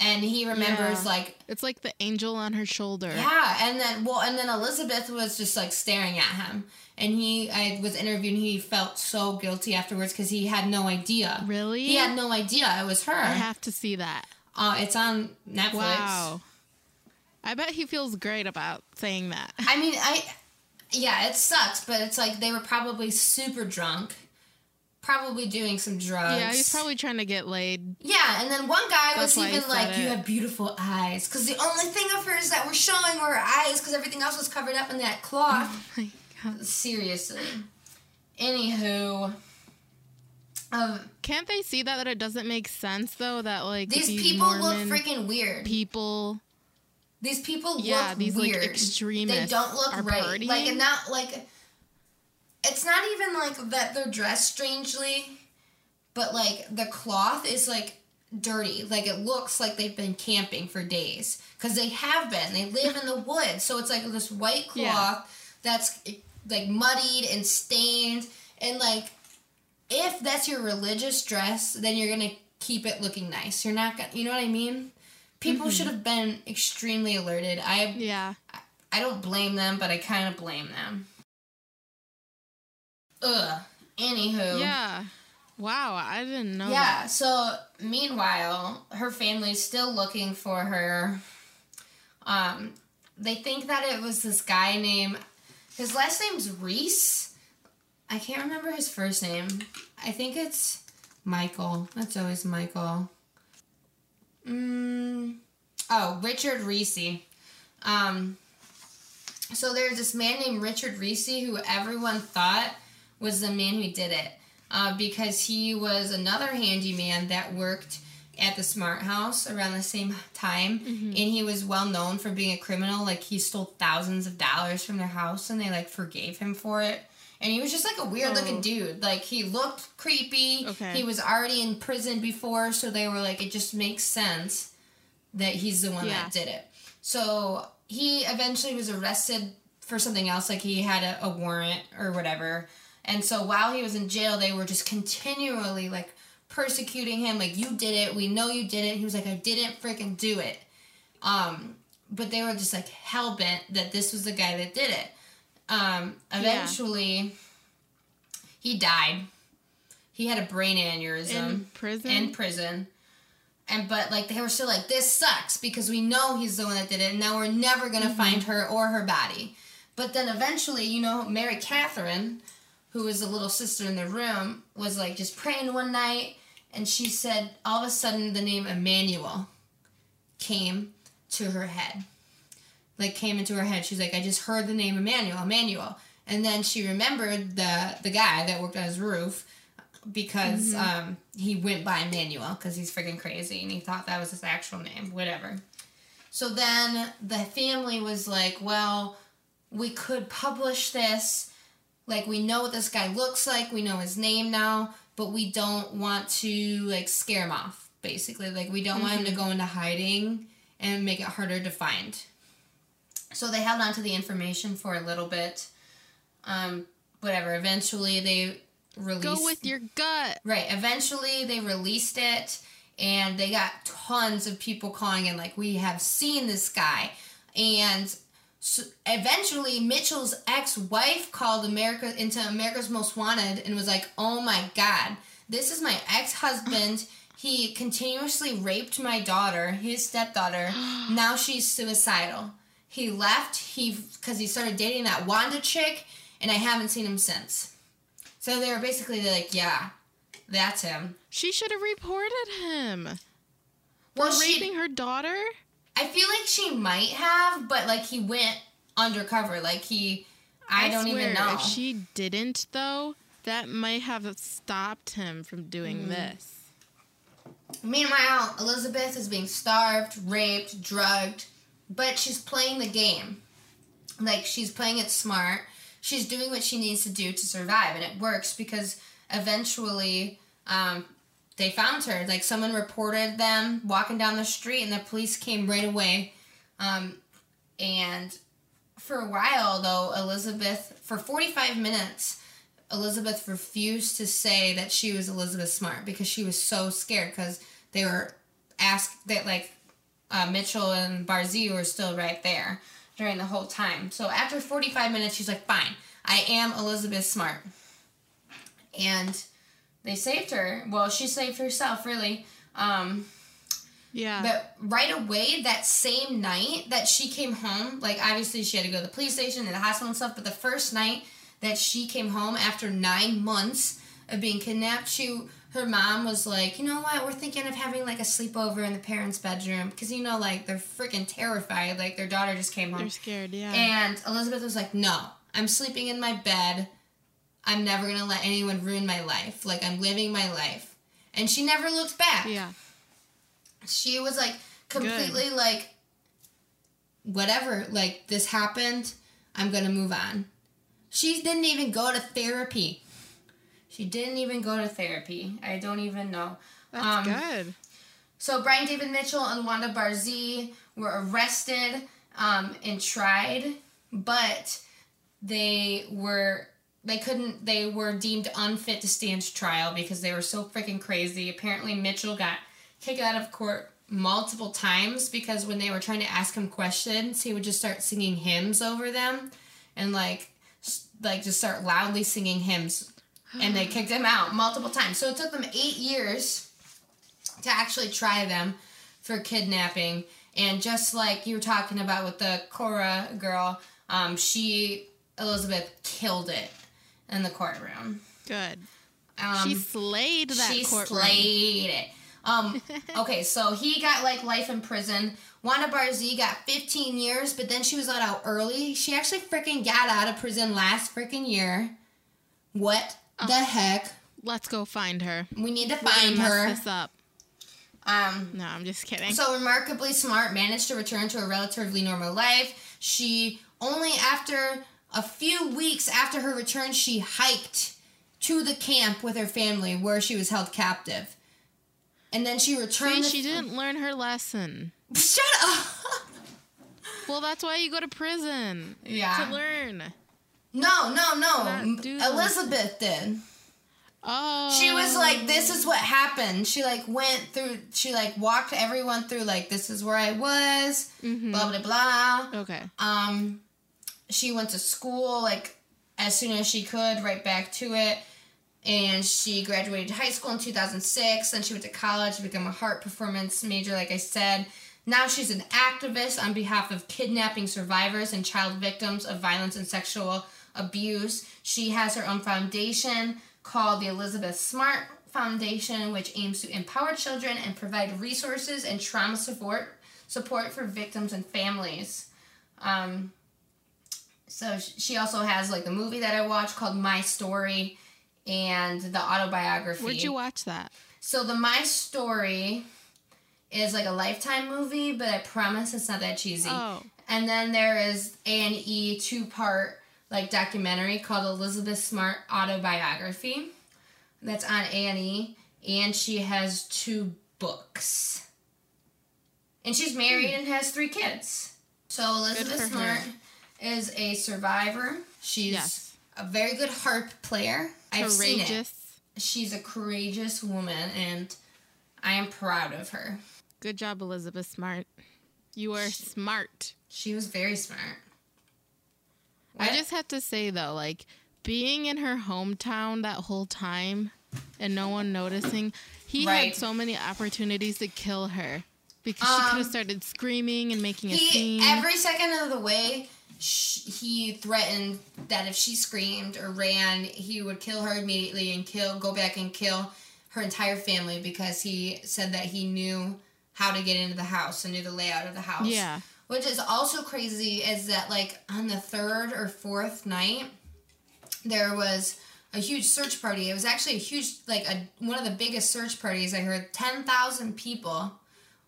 And he remembers Yeah. like, It's like the angel on her shoulder. yeah. And then well, and then Elizabeth was just like staring at him. And he, I was interviewing. He felt so guilty afterwards because he had no idea. Really? He had no idea it was her. I have to see that. uh, it's on Netflix. Wow. I bet he feels great about saying that. I mean, I yeah, it sucks, but it's like they were probably super drunk, probably doing some drugs. Yeah, he's probably trying to get laid. Yeah, and then one guy That's was even like, "You it. have beautiful eyes," because the only thing of hers that were showing were her eyes, because everything else was covered up in that cloth. Oh my God. Seriously. Anywho, um, Can't they see that that it doesn't make sense though that like these these people Mormon look freaking weird. people These people Yeah, look these, like, weird. extremists They don't look right. partying? Like and not like it's not even like that they're dressed strangely, but like the cloth is like dirty. Like it looks like they've been camping for days because they have been. They live in the [laughs] woods, so it's like this white cloth Yeah. that's like muddied and stained and like if that's your religious dress, then you're gonna keep it looking nice. You're not gonna, you know what I mean? People should have been extremely alerted. I yeah. I don't blame them, but I kind of blame them. Ugh. Anywho. Yeah. Wow, I didn't know Yeah. that. So meanwhile, her family's still looking for her. Um, they think that it was this guy named. His last name's Reese. I can't remember his first name. I think it's Michael. That's always Michael. Mm, oh, Richard Reese. Um, so there's this man named Richard Reese who everyone thought was the man who did it uh, because he was another handyman that worked at the Smart House around the same time, and he was well known for being a criminal. Like he stole thousands of dollars from their house, and they like forgave him for it. And he was just like a weird looking Oh. dude. Like he looked creepy. Okay. He was already in prison before, so they were like, it just makes sense that he's the one Yeah. that did it. So he eventually was arrested for something else, like he had a, a warrant or whatever. And so while he was in jail, they were just continually like persecuting him, like you did it, we know you did it. He was like, I didn't freaking do it. Um, but they were just like hell bent that this was the guy that did it. Um, eventually, he died. He had a brain aneurysm In prison? in prison. And but like they were still like this sucks because we know he's the one that did it and now we're never gonna Mm-hmm. find her or her body. But then eventually, you know, Mary Catherine, who was the little sister in the room, was like just praying one night and she said all of a sudden the name Emmanuel came to her head. Like came into her head. She's like, I just heard the name Emmanuel, Emmanuel. And then she remembered the the guy that worked on his roof because um, he went by Emmanuel because he's freaking crazy and he thought that was his actual name, whatever. So then the family was like, well, we could publish this. Like, we know what this guy looks like, we know his name now, but we don't want to, like, scare him off, basically. Like, we don't want him to go into hiding and make it harder to find. So they held on to the information for a little bit. Um, whatever. Eventually, they released. Go with your gut. Right. Eventually, they released it, and they got tons of people calling in, like, we have seen this guy. And So eventually, Mitchell's ex-wife called America into America's Most Wanted and was like, "Oh my God, this is my ex-husband. [gasps] He continuously raped my daughter, his stepdaughter. [gasps] now she's suicidal. He left. He because he started dating that Wanda chick, and I haven't seen him since. So they were basically like, "Yeah, that's him." She should have reported him. Well, for she- raping her daughter? I feel like she might have, but like he went undercover. Like he, I, don't swear, even know. If she didn't, though, that might have stopped him from doing Mm. this. Meanwhile, Elizabeth is being starved, raped, drugged, but she's playing the game. Like she's playing it smart. She's doing what she needs to do to survive, and it works because eventually um, they found her. Like someone reported them walking down the street, and the police came right away. Um, and for a while, though, Elizabeth, for 45 minutes, Elizabeth refused to say that she was Elizabeth Smart because she was so scared because they were asked that, like, uh, Mitchell and Barzee were still right there during the whole time. So after 45 minutes, she's like, fine, I am Elizabeth Smart. And they saved her. Well, she saved herself, really. Um, Yeah. but right away, that same night that she came home, like obviously she had to go to the police station and the hospital and stuff, but the first night that she came home after nine months of being kidnapped, she her mom was like, you know what, we're thinking of having like a sleepover in the parents' bedroom because you know like they're freaking terrified, like their daughter just came home. They're scared, yeah. And Elizabeth was like, No, I'm sleeping in my bed. I'm never gonna let anyone ruin my life. Like, I'm living my life. And she never looked back. yeah. She was like, completely like, whatever, like, this happened. I'm gonna move on. She didn't even go to therapy. She didn't even go to therapy. I don't even know. That's Um, good. So Brian David Mitchell and Wanda Barzee were arrested um, and tried, but they were they couldn't they were deemed unfit to stand trial because they were so freaking crazy. Apparently Mitchell got kicked out of court multiple times because when they were trying to ask him questions, he would just start singing hymns over them and like like just start loudly singing hymns and they kicked him out multiple times. So it took them 8 years to actually try them for kidnapping. And just like you were talking about with the Cora girl, um, she, Elizabeth, killed it in the courtroom. Good. Um, she slayed that she courtroom. slayed it. Um, [laughs] okay, so he got like life in prison. Wanda Barzee got 15 years, but then she was let out early. She actually freaking got out of prison last freaking year. What the heck? Let's go find her. We need to find mess her. This up. Um, No, I'm just kidding. So remarkably smart, managed to return to a relatively normal life. She only after a few weeks after her return, she hiked to the camp with her family where she was held captive. And then she returned. See, she didn't learn her lesson. [laughs] Shut up. Well, that's why you go to prison Yeah. to learn. No, no, no. Not do the- Elizabeth did. Oh, She was like, "This is what happened." She like went through. She like walked everyone through. Like, this is where I was. Mhm. Blah blah blah. Okay. Um, she went to school like as soon as she could, right back to it. And she graduated high school in 2006. Then she went to college to become a harp performance major, like I said. Now she's an activist on behalf of kidnapping survivors and child victims of violence and sexual abuse. She has her own foundation called the Elizabeth Smart Foundation, which aims to empower children and provide resources and trauma support support for victims and families. Um, so she also has like the movie that I watched called My Story and the autobiography. Where'd you watch that? So the My Story is like a lifetime movie, but I promise it's not that cheesy. Oh, And then there is A and E two part like documentary called Elizabeth Smart Autobiography. That's on Annie, and she has two books. And she's married hmm. and has three kids. So Elizabeth Smart her. is a survivor. She's Yes. a very good harp player. I've seen it. courageous. She's a courageous woman, and I am proud of her. Good job, Elizabeth Smart. You are smart. She was very smart. I just have to say though, like being in her hometown that whole time and no one noticing, he Right. had so many opportunities to kill her because she could Um, have started screaming and making a scene. every second of the way, sh- he threatened that if she screamed or ran, he would kill her immediately and kill, go back and kill her entire family because he said that he knew how to get into the house and knew the layout of the house. yeah. Which is also crazy is that like on the third or fourth night, there was a huge search party. It was actually a huge like a one of the biggest search parties I heard. Ten thousand people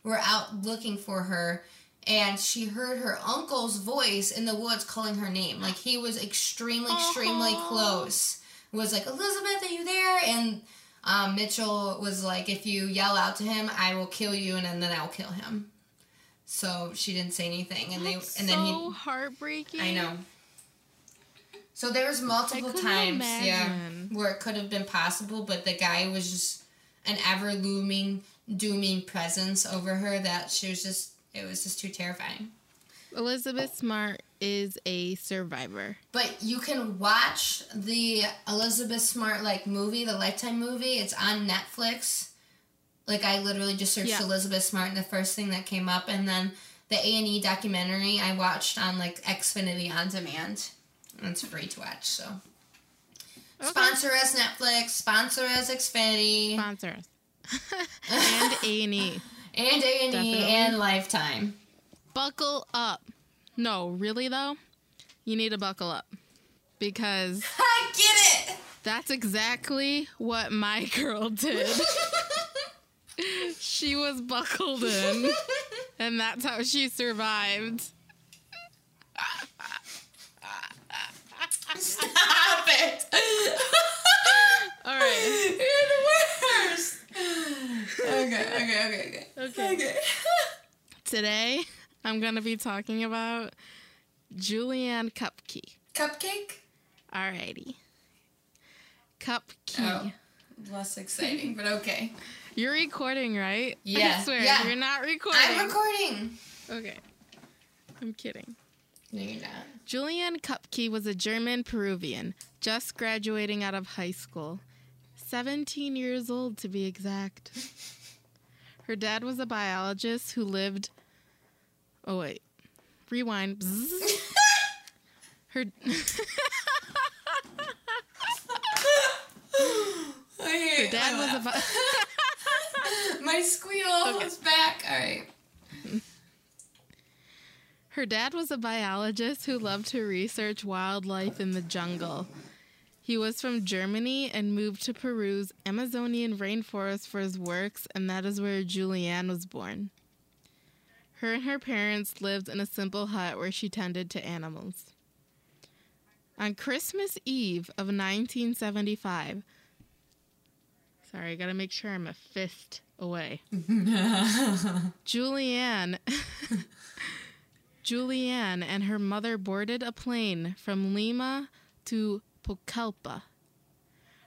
were out looking for her and she heard her uncle's voice in the woods calling her name. Like he was extremely, extremely close. Was like, Elizabeth, are you there? And um, Mitchell was like, if you yell out to him, I will kill you, and then, then I'll kill him. So she didn't say anything, and That's they and then so he. heartbreaking. I know. So there was multiple times, imagine. yeah, where it could have been possible, but the guy was just an ever looming, dooming presence over her that she was just. It was just too terrifying. Elizabeth Smart is a survivor. But you can watch the Elizabeth Smart like movie, the Lifetime movie. It's on Netflix. Like I literally just searched Yeah. Elizabeth Smart, and the first thing that came up, and then the A and E documentary I watched on like Xfinity on demand. And it's free to watch. So Okay. sponsor us Netflix, sponsor us Xfinity, Sponsor us. [laughs] and A and E. and A and E and Lifetime. Buckle up. No, really though, you need to buckle up because [laughs] I get it. that's exactly what my [laughs] girl did. She was buckled in, and that's how she survived. Stop it. All right. You're the worst. Okay, okay, okay, okay. Okay. Okay. Today, I'm to be talking about Juliane Koepcke. Cupcake? Alrighty. Cupkey. Oh. Less exciting, but okay. You're recording, right? Yeah, I swear, yeah. you're not recording. I'm recording. okay. I'm kidding. No, you're not. Juliane Koepcke was a German Peruvian, just graduating out of high school. 17 years old, to be exact. Her dad was a biologist who lived. Oh, wait. Rewind. [laughs] Her. [laughs] [laughs] Her dad was a. Bi- My squeal is back. All right. Her dad was a biologist who loved to research wildlife in the jungle. He was from Germany and moved to Peru's Amazonian rainforest for his works, and that is where Juliane was born. Her and her parents lived in a simple hut where she tended to animals. On Christmas Eve of 1975, sorry, I gotta make sure I'm a fist away. [laughs] Juliane [laughs] Juliane and her mother boarded a plane from Lima to Pucallpa.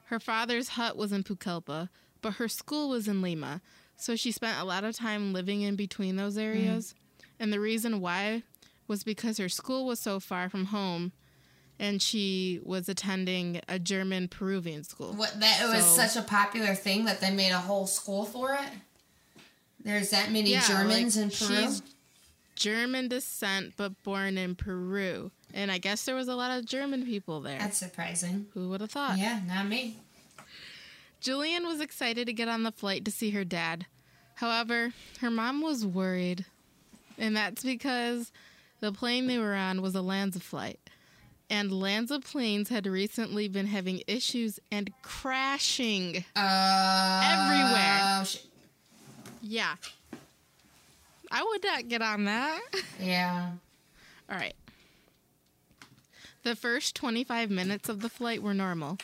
Her father's hut was in Pucallpa, but her school was in Lima, so she spent a lot of time living in between those mm. areas. And the reason why was because her school was so far from home and she was attending a German Peruvian school. What that it was such a popular thing that they made a whole school for it. There's that many Yeah, Germans like, in Peru. she's German descent, but born in Peru. And I guess there was a lot of German people there. That's surprising. Who would have thought? Yeah, not me. Julian was excited to get on the flight to see her dad. However, her mom was worried. And that's because the plane they were on was a LANSA flight. And LANSA planes had recently been having issues and crashing. Uh, Everywhere. sh- Yeah. I would not get on that. [laughs] Yeah. All right. The first 25 minutes of the flight were normal.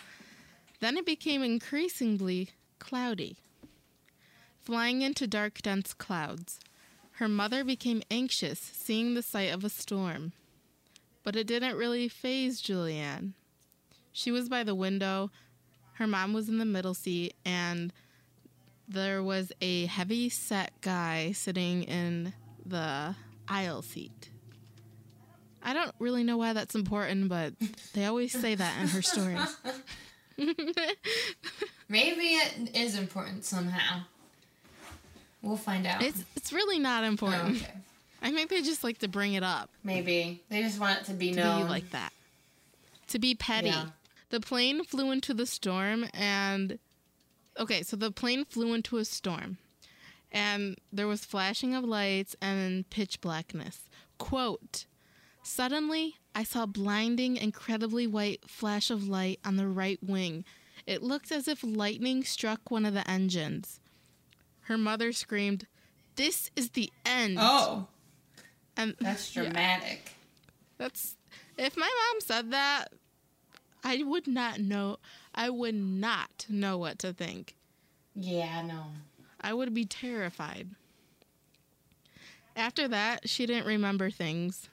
Then it became increasingly cloudy. Flying into dark, dense clouds, her mother became anxious seeing the sight of a storm. But it didn't really phase Juliane. She was by the window, her mom was in the middle seat, and there was a heavy set guy sitting in the aisle seat. I don't really know why that's important, but they always say that in her stories. [laughs] Maybe it is important somehow. We'll find out. It's it's really not Oh, important. okay. I think they just like to bring it up Maybe they just want it to be to known. be like that. To be petty. Yeah. The plane flew into the storm and okay, so the plane flew into a storm. And there was flashing of lights and pitch blackness. Quote Suddenly, I saw blinding, incredibly white flash of light on the right wing. It looked as if lightning struck one of the engines. Her mother screamed, This is the end. oh, and that's [laughs] Yeah. dramatic. That's if my mom said that, I would not know. I would not know what to think. Yeah, I know. I would be terrified. After that, she didn't remember things.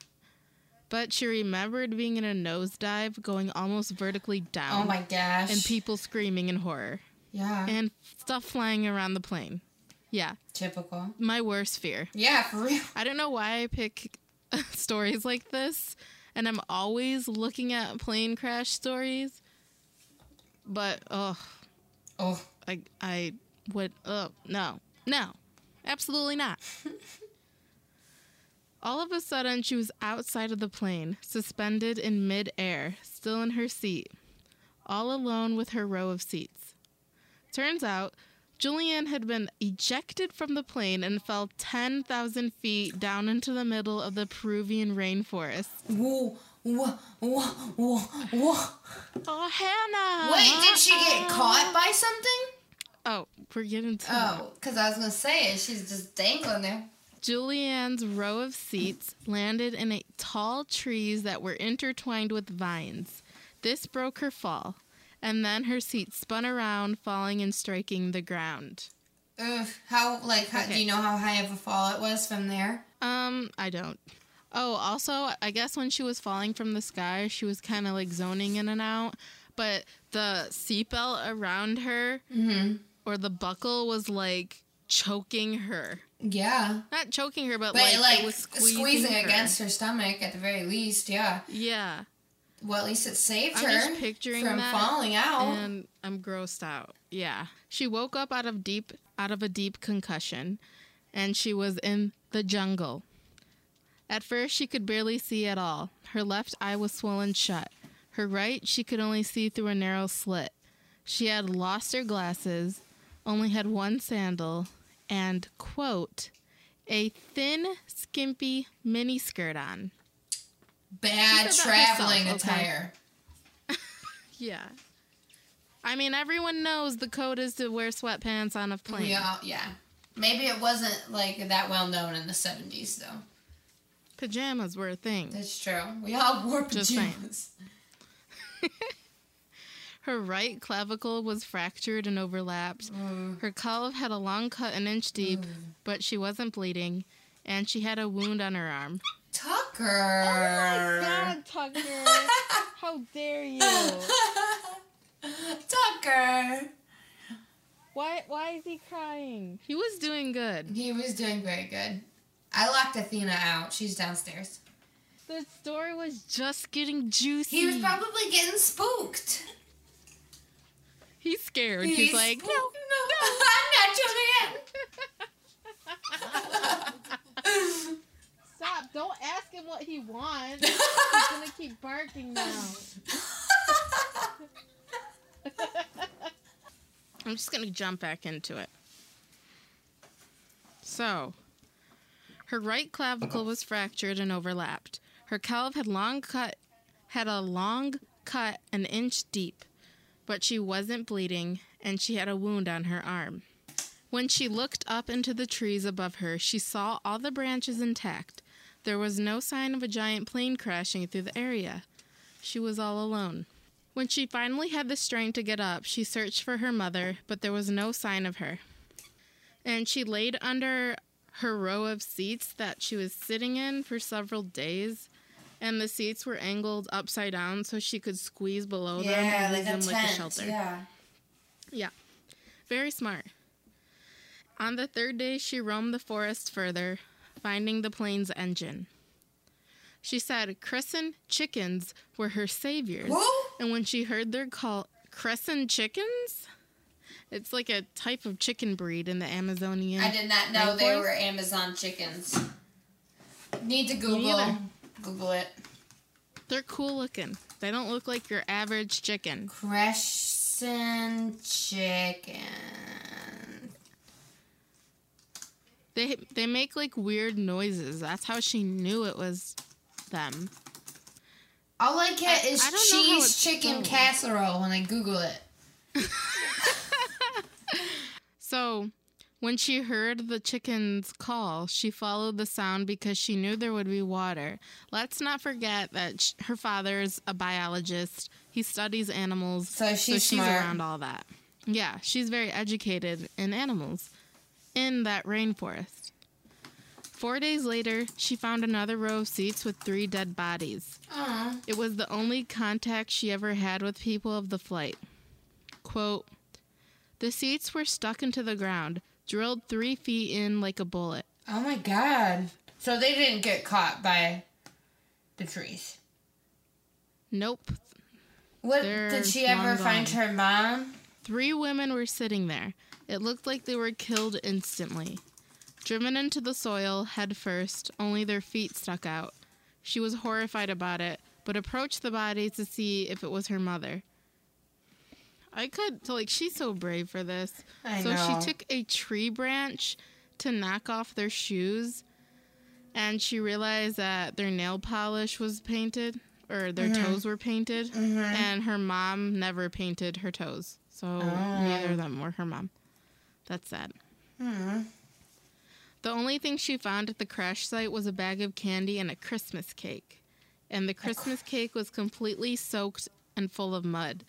But she remembered being in a nosedive going almost vertically down Oh my gosh. and people screaming in horror yeah. and stuff flying around the plane. Yeah, Typical. my worst fear. Yeah, for real. [laughs] I don't know why I pick [laughs] stories like this, and I'm always looking at plane crash stories. But oh, Oh, I I would oh no no, absolutely not. [laughs] All of a sudden, she was outside of the plane, suspended in midair, still in her seat, all alone with her row of seats. Turns out, Juliane had been ejected from the plane and fell 10,000 feet down into the middle of the Peruvian rainforest. whoa, whoa, whoa, whoa, whoa. Oh, Hannah! Wait, did she get ah. caught by something? Oh, we're getting to Oh, because I was gonna say it. she's just dangling there. Juliane's row of seats landed in a tall trees that were intertwined with vines. This broke her fall, and then her seat spun around, falling and striking the ground. Ugh, how like how, do you know how high of a fall it was from there? Um, I don't. Oh, also, I guess when she was falling from the sky, she was kind of like zoning in and out, but the seatbelt around her Mm-hmm. or the buckle was like choking her. Yeah, Not choking her, but, but like, like, it was squeezing, squeezing, her. against her stomach at the very least. Yeah. Yeah. Well, at least it saved I'm her picturing from falling out. and I'm grossed out. Yeah. She woke up out of deep out of a deep concussion and she was in the jungle. At first she could barely see at all. Her left eye was swollen shut. Her right she could only see through a narrow slit. She had lost her glasses, only had one sandal, and quote, a thin, skimpy miniskirt on. Bad traveling herself, okay. attire. [laughs] Yeah. I mean, everyone knows the code is to wear sweatpants on a plane. Yeah, yeah. Maybe it wasn't like that well known in the seventies though. Pajamas were a thing. That's true. We all wore pajamas. [laughs] Her right clavicle was fractured and overlapped. Mm. Her calf had a long cut an inch deep, but she wasn't bleeding, and she had a wound on her arm. Tucker. Oh my god, Tucker! How dare you? Tucker. Why? Why is he crying? He was doing good. He was doing very good. I locked Athena out. She's downstairs. The story was just getting juicy. He was probably getting spooked. He's scared. He's, like, spooked. no, no, [laughs] I'm not in. [laughs] [laughs] Stop! Don't ask him what he wants. He's [laughs] gonna keep barking now. [laughs] I'm just gonna jump back into it. So, her right clavicle was fractured and overlapped. Her calf had long cut, had a long cut an inch deep, but she wasn't bleeding, and she had a wound on her arm. When she looked up into the trees above her, she saw all the branches intact. There was no sign of a giant plane crashing through the area. She was all alone. When she finally had the strength to get up, she searched for her mother, but there was no sign of her. And she laid under her row of seats that she was sitting in for several days, and the seats were angled upside down so she could squeeze below them Yeah, and like use them like a shelter. Yeah. Yeah. Very smart. On the third day, she roamed the forest further, finding the plane's engine. She said crescent chickens were her saviors. Whoa! And when she heard their call, crescent chickens? It's like a type of chicken breed in the Amazonian. I did not know they were Amazon chickens. Need to Google. Google it. They're cool looking. They don't look like your average chicken. Crescent chicken. They they make like weird noises. That's how she knew it was them. All I get I- is I don't know how cheese chicken spelled. casserole when I Google it. [laughs] So, when she heard the chickens call, she followed the sound because she knew there would be water. Let's not forget that sh- her father is a biologist. He studies animals. So she's she's smart. around all that. Yeah, she's very educated in animals in that rainforest. Four days later, she found another row of seats with three dead bodies. Aw. It was the only contact she ever had with people of the flight. Quote The seats were stuck into the ground, drilled three feet in like a bullet. Oh my god. So they didn't get caught by the trees. Nope. What They're did she ever long find gone. her mom? Three women were sitting there. It looked like they were killed instantly. Driven into the soil head first, only their feet stuck out. She was horrified about it, but approached the body to see if it was her mother. I could, so like, she's so brave for this. I so know. she took a tree branch to knock off their shoes, and she realized that their nail polish was painted, or their Mm-hmm. toes were painted, and her mom never painted her toes. So Oh. neither of them were her mom. That's sad. Hmm. The only thing she found at the crash site was a bag of candy and a Christmas cake. And the Christmas [sighs] cake was completely soaked and full of mud.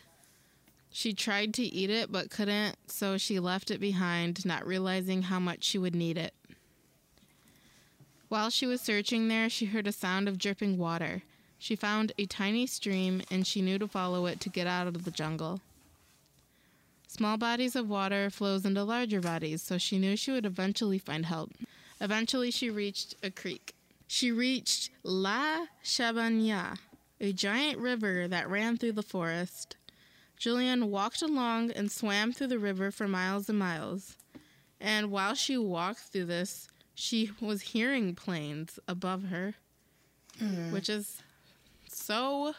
She tried to eat it but couldn't, so she left it behind, not realizing how much she would need it. While she was searching there, she heard a sound of dripping water. She found a tiny stream and she knew to follow it to get out of the jungle. Small bodies of water flows into larger bodies, so she knew she would eventually find help. Eventually, she reached a creek. She reached La Chabania, a giant river that ran through the forest. Julian walked along and swam through the river for miles and miles. And while she walked through this, she was hearing planes above her, mm. which is so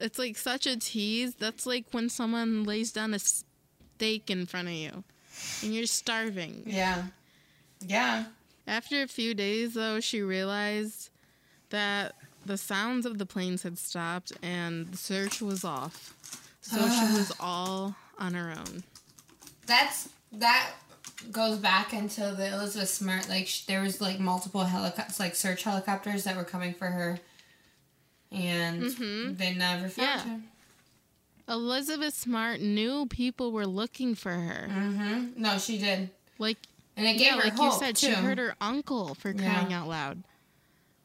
it's like such a tease. That's like when someone lays down a steak in front of you and you're starving. Yeah. Yeah. After a few days, though, she realized that the sounds of the planes had stopped and the search was off. So she was all on her own. That's that goes back into the Elizabeth Smart. Like sh- there was like multiple helicopters, like search helicopters that were coming for her, and Mhm. they never found Yeah. her. Elizabeth Smart knew people were looking for her. Mm-hmm. No, she did, Like, and it gave yeah, her like hope you said, too. she heard her uncle for Yeah. crying out loud.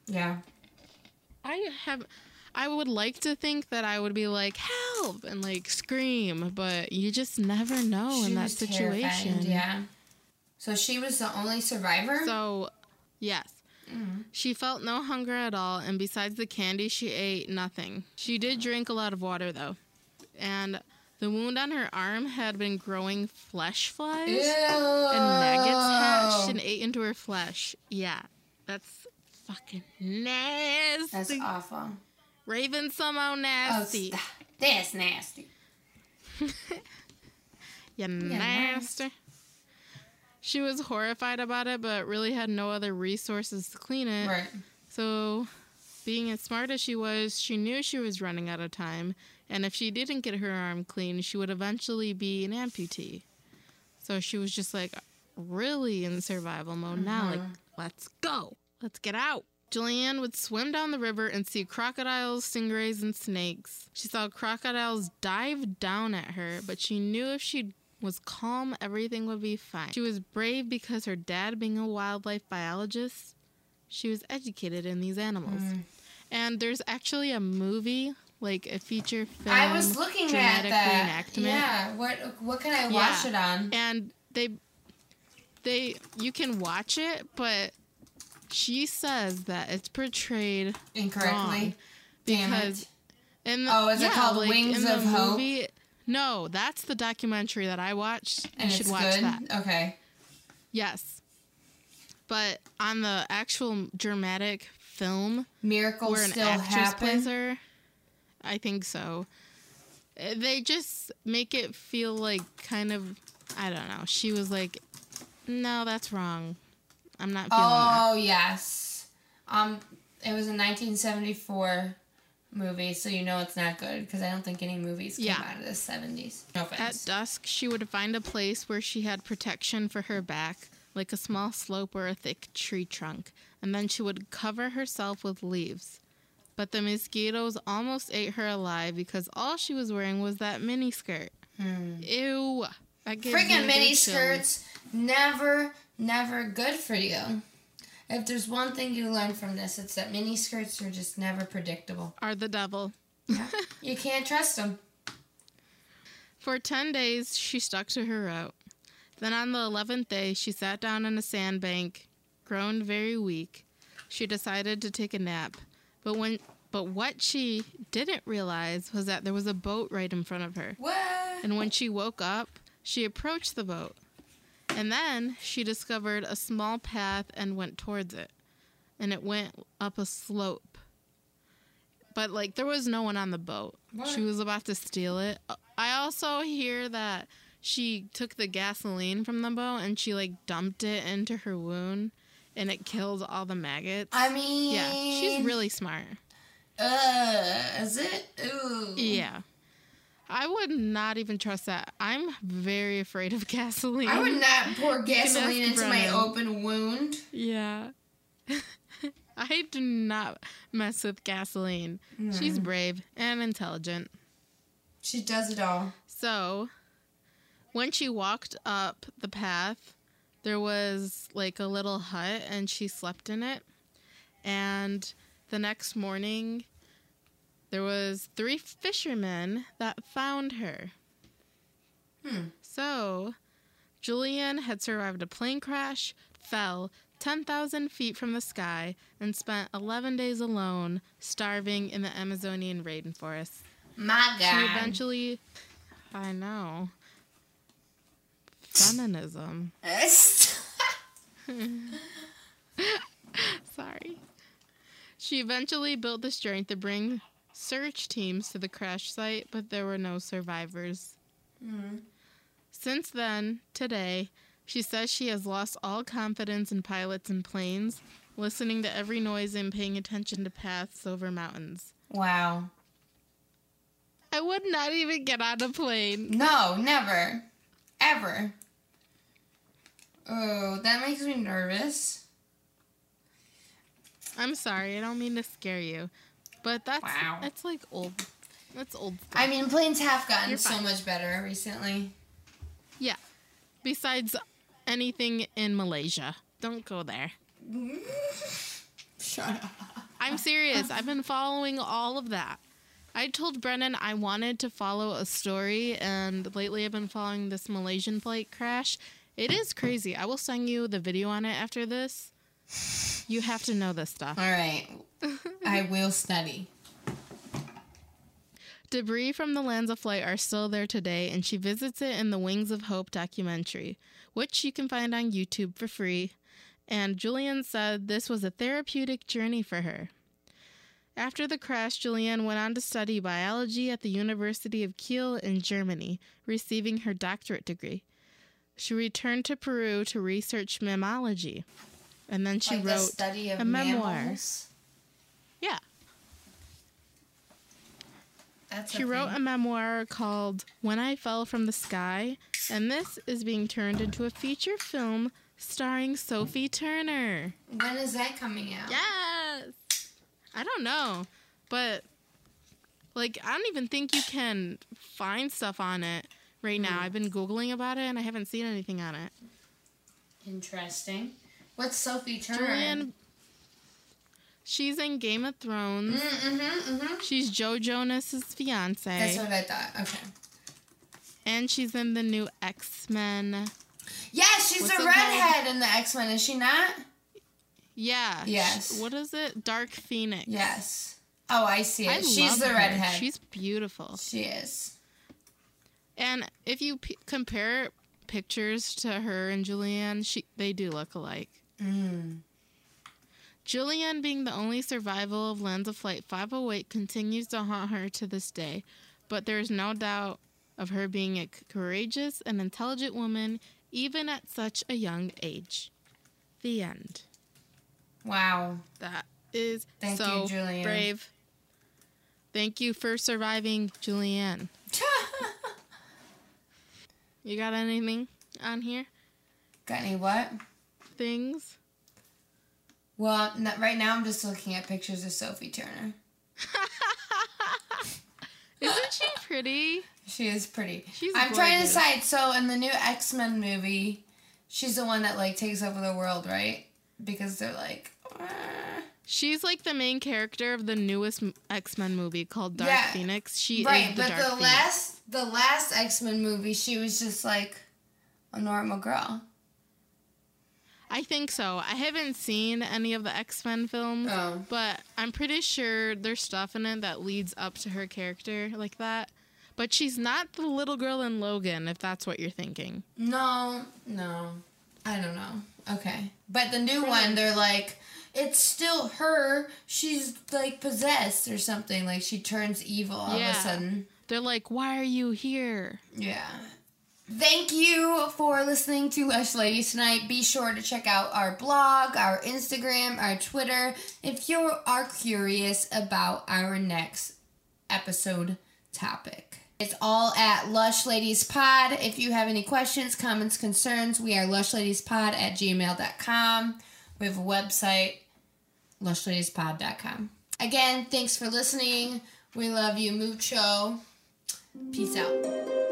Yeah. I have I would like to think that I would be like help and like scream, but you just never know in that was situation. terrified, Yeah. So she was the only survivor. So, yes. She felt no hunger at all, and besides the candy she ate, nothing. She did drink a lot of water, though. And the wound on her arm had been growing flesh flies, Ew. and maggots hatched and ate into her flesh. Yeah, that's fucking nasty. That's awful. Raven somehow Oh, nasty. stop. That's nasty. [laughs] You nasty. nasty. She was horrified about it, but really had no other resources to clean it. Right. So, being as smart as she was, she knew she was running out of time, and if she didn't get her arm clean, she would eventually be an amputee. So she was just like really in survival mode now. Like, mm-hmm. let's go, let's get out. Juliane would swim down the river and see crocodiles, stingrays, and snakes. She saw crocodiles dive down at her, but she knew if she was calm, everything would be fine. She was brave because her dad, being a wildlife biologist, she was educated in these animals. Mm. And there's actually a movie, like a feature film. I was looking at that. reenactment. Yeah. What What can I watch Yeah. it on? And they, they, you can watch it, but she says that it's portrayed Incorrectly. because it. in the, Oh, is it yeah, called like, Wings in the of Hope? movie- No, that's the documentary that I watched. And you should watch good. that. Okay. Yes. But on the actual dramatic film Miracles where an still actress happen. plays her, I think so. Uh, They just make it feel like kind of I don't know. She was like, "No, that's wrong. I'm not feeling that." Oh yes. Um, it was in 1974 movie, so you know it's not good because I don't think any movies came Yeah. out of the 70s. No At dusk, she would find a place where she had protection for her back, like a small slope or a thick tree trunk, and then she would cover herself with leaves. But the mosquitoes almost ate her alive because all she was wearing was that mini skirt. Hmm. Ew. That gives me Freaking the mini skirts, never, never good for you. If there's one thing you learn from this, it's that mini skirts are just never predictable. Are the devil. You can't trust them. For 10 days, she stuck to her route. Then on the 11th day, she sat down on a sandbank, grown very weak. She decided to take a nap. But when but what she didn't realize was that there was a boat right in front of her. What? And when she woke up, she approached the boat. And then she discovered a small path and went towards it. And it went up a slope. But like there was no one on the boat. What? She was about to steal it. I also hear that she took the gasoline from the boat and she like dumped it into her wound and it killed all the maggots. I mean, yeah, she's really smart. Uh, is it? Ooh. Yeah. I would not even trust that. I'm very afraid of [laughs] gasoline. I would not pour gasoline into my open wound. Yeah. [laughs] I do not mess with gasoline. Hmm. She's brave and intelligent. She does it all. So, when she walked up the path, there was like a little hut and she slept in it. And the next morning, there was three fishermen that found her. Hmm. So, Julian had survived a plane crash, fell 10,000 feet from the sky, and spent 11 days alone, starving in the Amazonian rainforest. My God. She eventually, I know, feminism. [laughs] [laughs] Sorry. She eventually built the strength to bring search teams to the crash site, but there were no survivors. Mm-hmm. Since then, today, she says she has lost all confidence in pilots and planes, listening to every noise and paying attention to paths over mountains. wow. I would not even get on a plane. No, never. Ever. Oh, that makes me nervous. I'm sorry, I don't mean to scare you, but that's Wow. that's like old. That's old stuff. I mean, planes have gotten so much better recently. yeah. Besides anything in Malaysia, don't go there. Shut up. I'm serious. I've been following all of that. I told Brennan I wanted to follow a story, and lately I've been following this Malaysian flight crash. It is crazy. I will send you the video on it after this. You have to know this stuff. All right. I will study. [laughs] Debris from the LANSA Flight are still there today, and she visits it in the Wings of Hope documentary, which you can find on YouTube for free. And Julian said this was a therapeutic journey for her. After the crash, Juliane went on to study biology at the University of Kiel in Germany, receiving her doctorate degree. She returned to Peru to research mammalogy, and then she like the wrote of a memoir. mammals. Yeah, That's She wrote a memoir called When I Fell from the Sky, and this is being turned into a feature film starring Sophie Turner. When is that coming out? Yes! I don't know, but like, I don't even think you can find stuff on it right now. Hmm. I've been Googling about it and I haven't seen anything on it. Interesting. What's Sophie Turner? Julian, she's in Game of Thrones. Mm-hmm, mm-hmm. She's Joe Jonas's fiance. That's what I thought. Okay. and she's in the new X Men. Yeah, she's What's the it redhead in the X Men, is she not? Yeah. Yes. What is it? Dark Phoenix. Yes. Oh, I see it. I She's the her. redhead. She's beautiful. she is. And if you p- compare pictures to her and Juliane, she they do look alike. Mm. Juliane, being the only survival of LANSA Flight 508, continues to haunt her to this day, but there is no doubt of her being a courageous and intelligent woman, even at such a young age. The end. Wow. That is Thank you, so Juliane. brave. Thank you for surviving, Juliane. [laughs] You got anything on here? Got any what? Things? Well, n- right now I'm just looking at pictures of Sophie Turner. [laughs] Isn't she pretty? She is pretty. She's I'm trying to decide. So in the new X Men movie, she's the one that like takes over the world, right? Because they're like. She's like the main character of the newest X Men movie called Dark Yeah. Phoenix. She right. is the But Dark the Phoenix. last, the last X Men movie, she was just like a normal girl. I think so. I haven't seen any of the X Men films, Oh. but I'm pretty sure there's stuff in it that leads up to her character like that. But she's not the little girl in Logan, if that's what you're thinking. No, no, I don't know. Okay, but the new one, they're like, it's still her. She's like possessed or something. Like she turns evil all of a sudden. They're like, "Why are you here?" Yeah. Thank you for listening to Lush Ladies tonight. Be sure to check out our blog, our Instagram, our Twitter if you are curious about our next episode topic. It's all at Lush Ladies Pod. If you have any questions, comments, concerns, we are lushladiespod at gmail.com. We have a website, lushladiespod.com. Again, thanks for listening. We love you mucho. Peace out.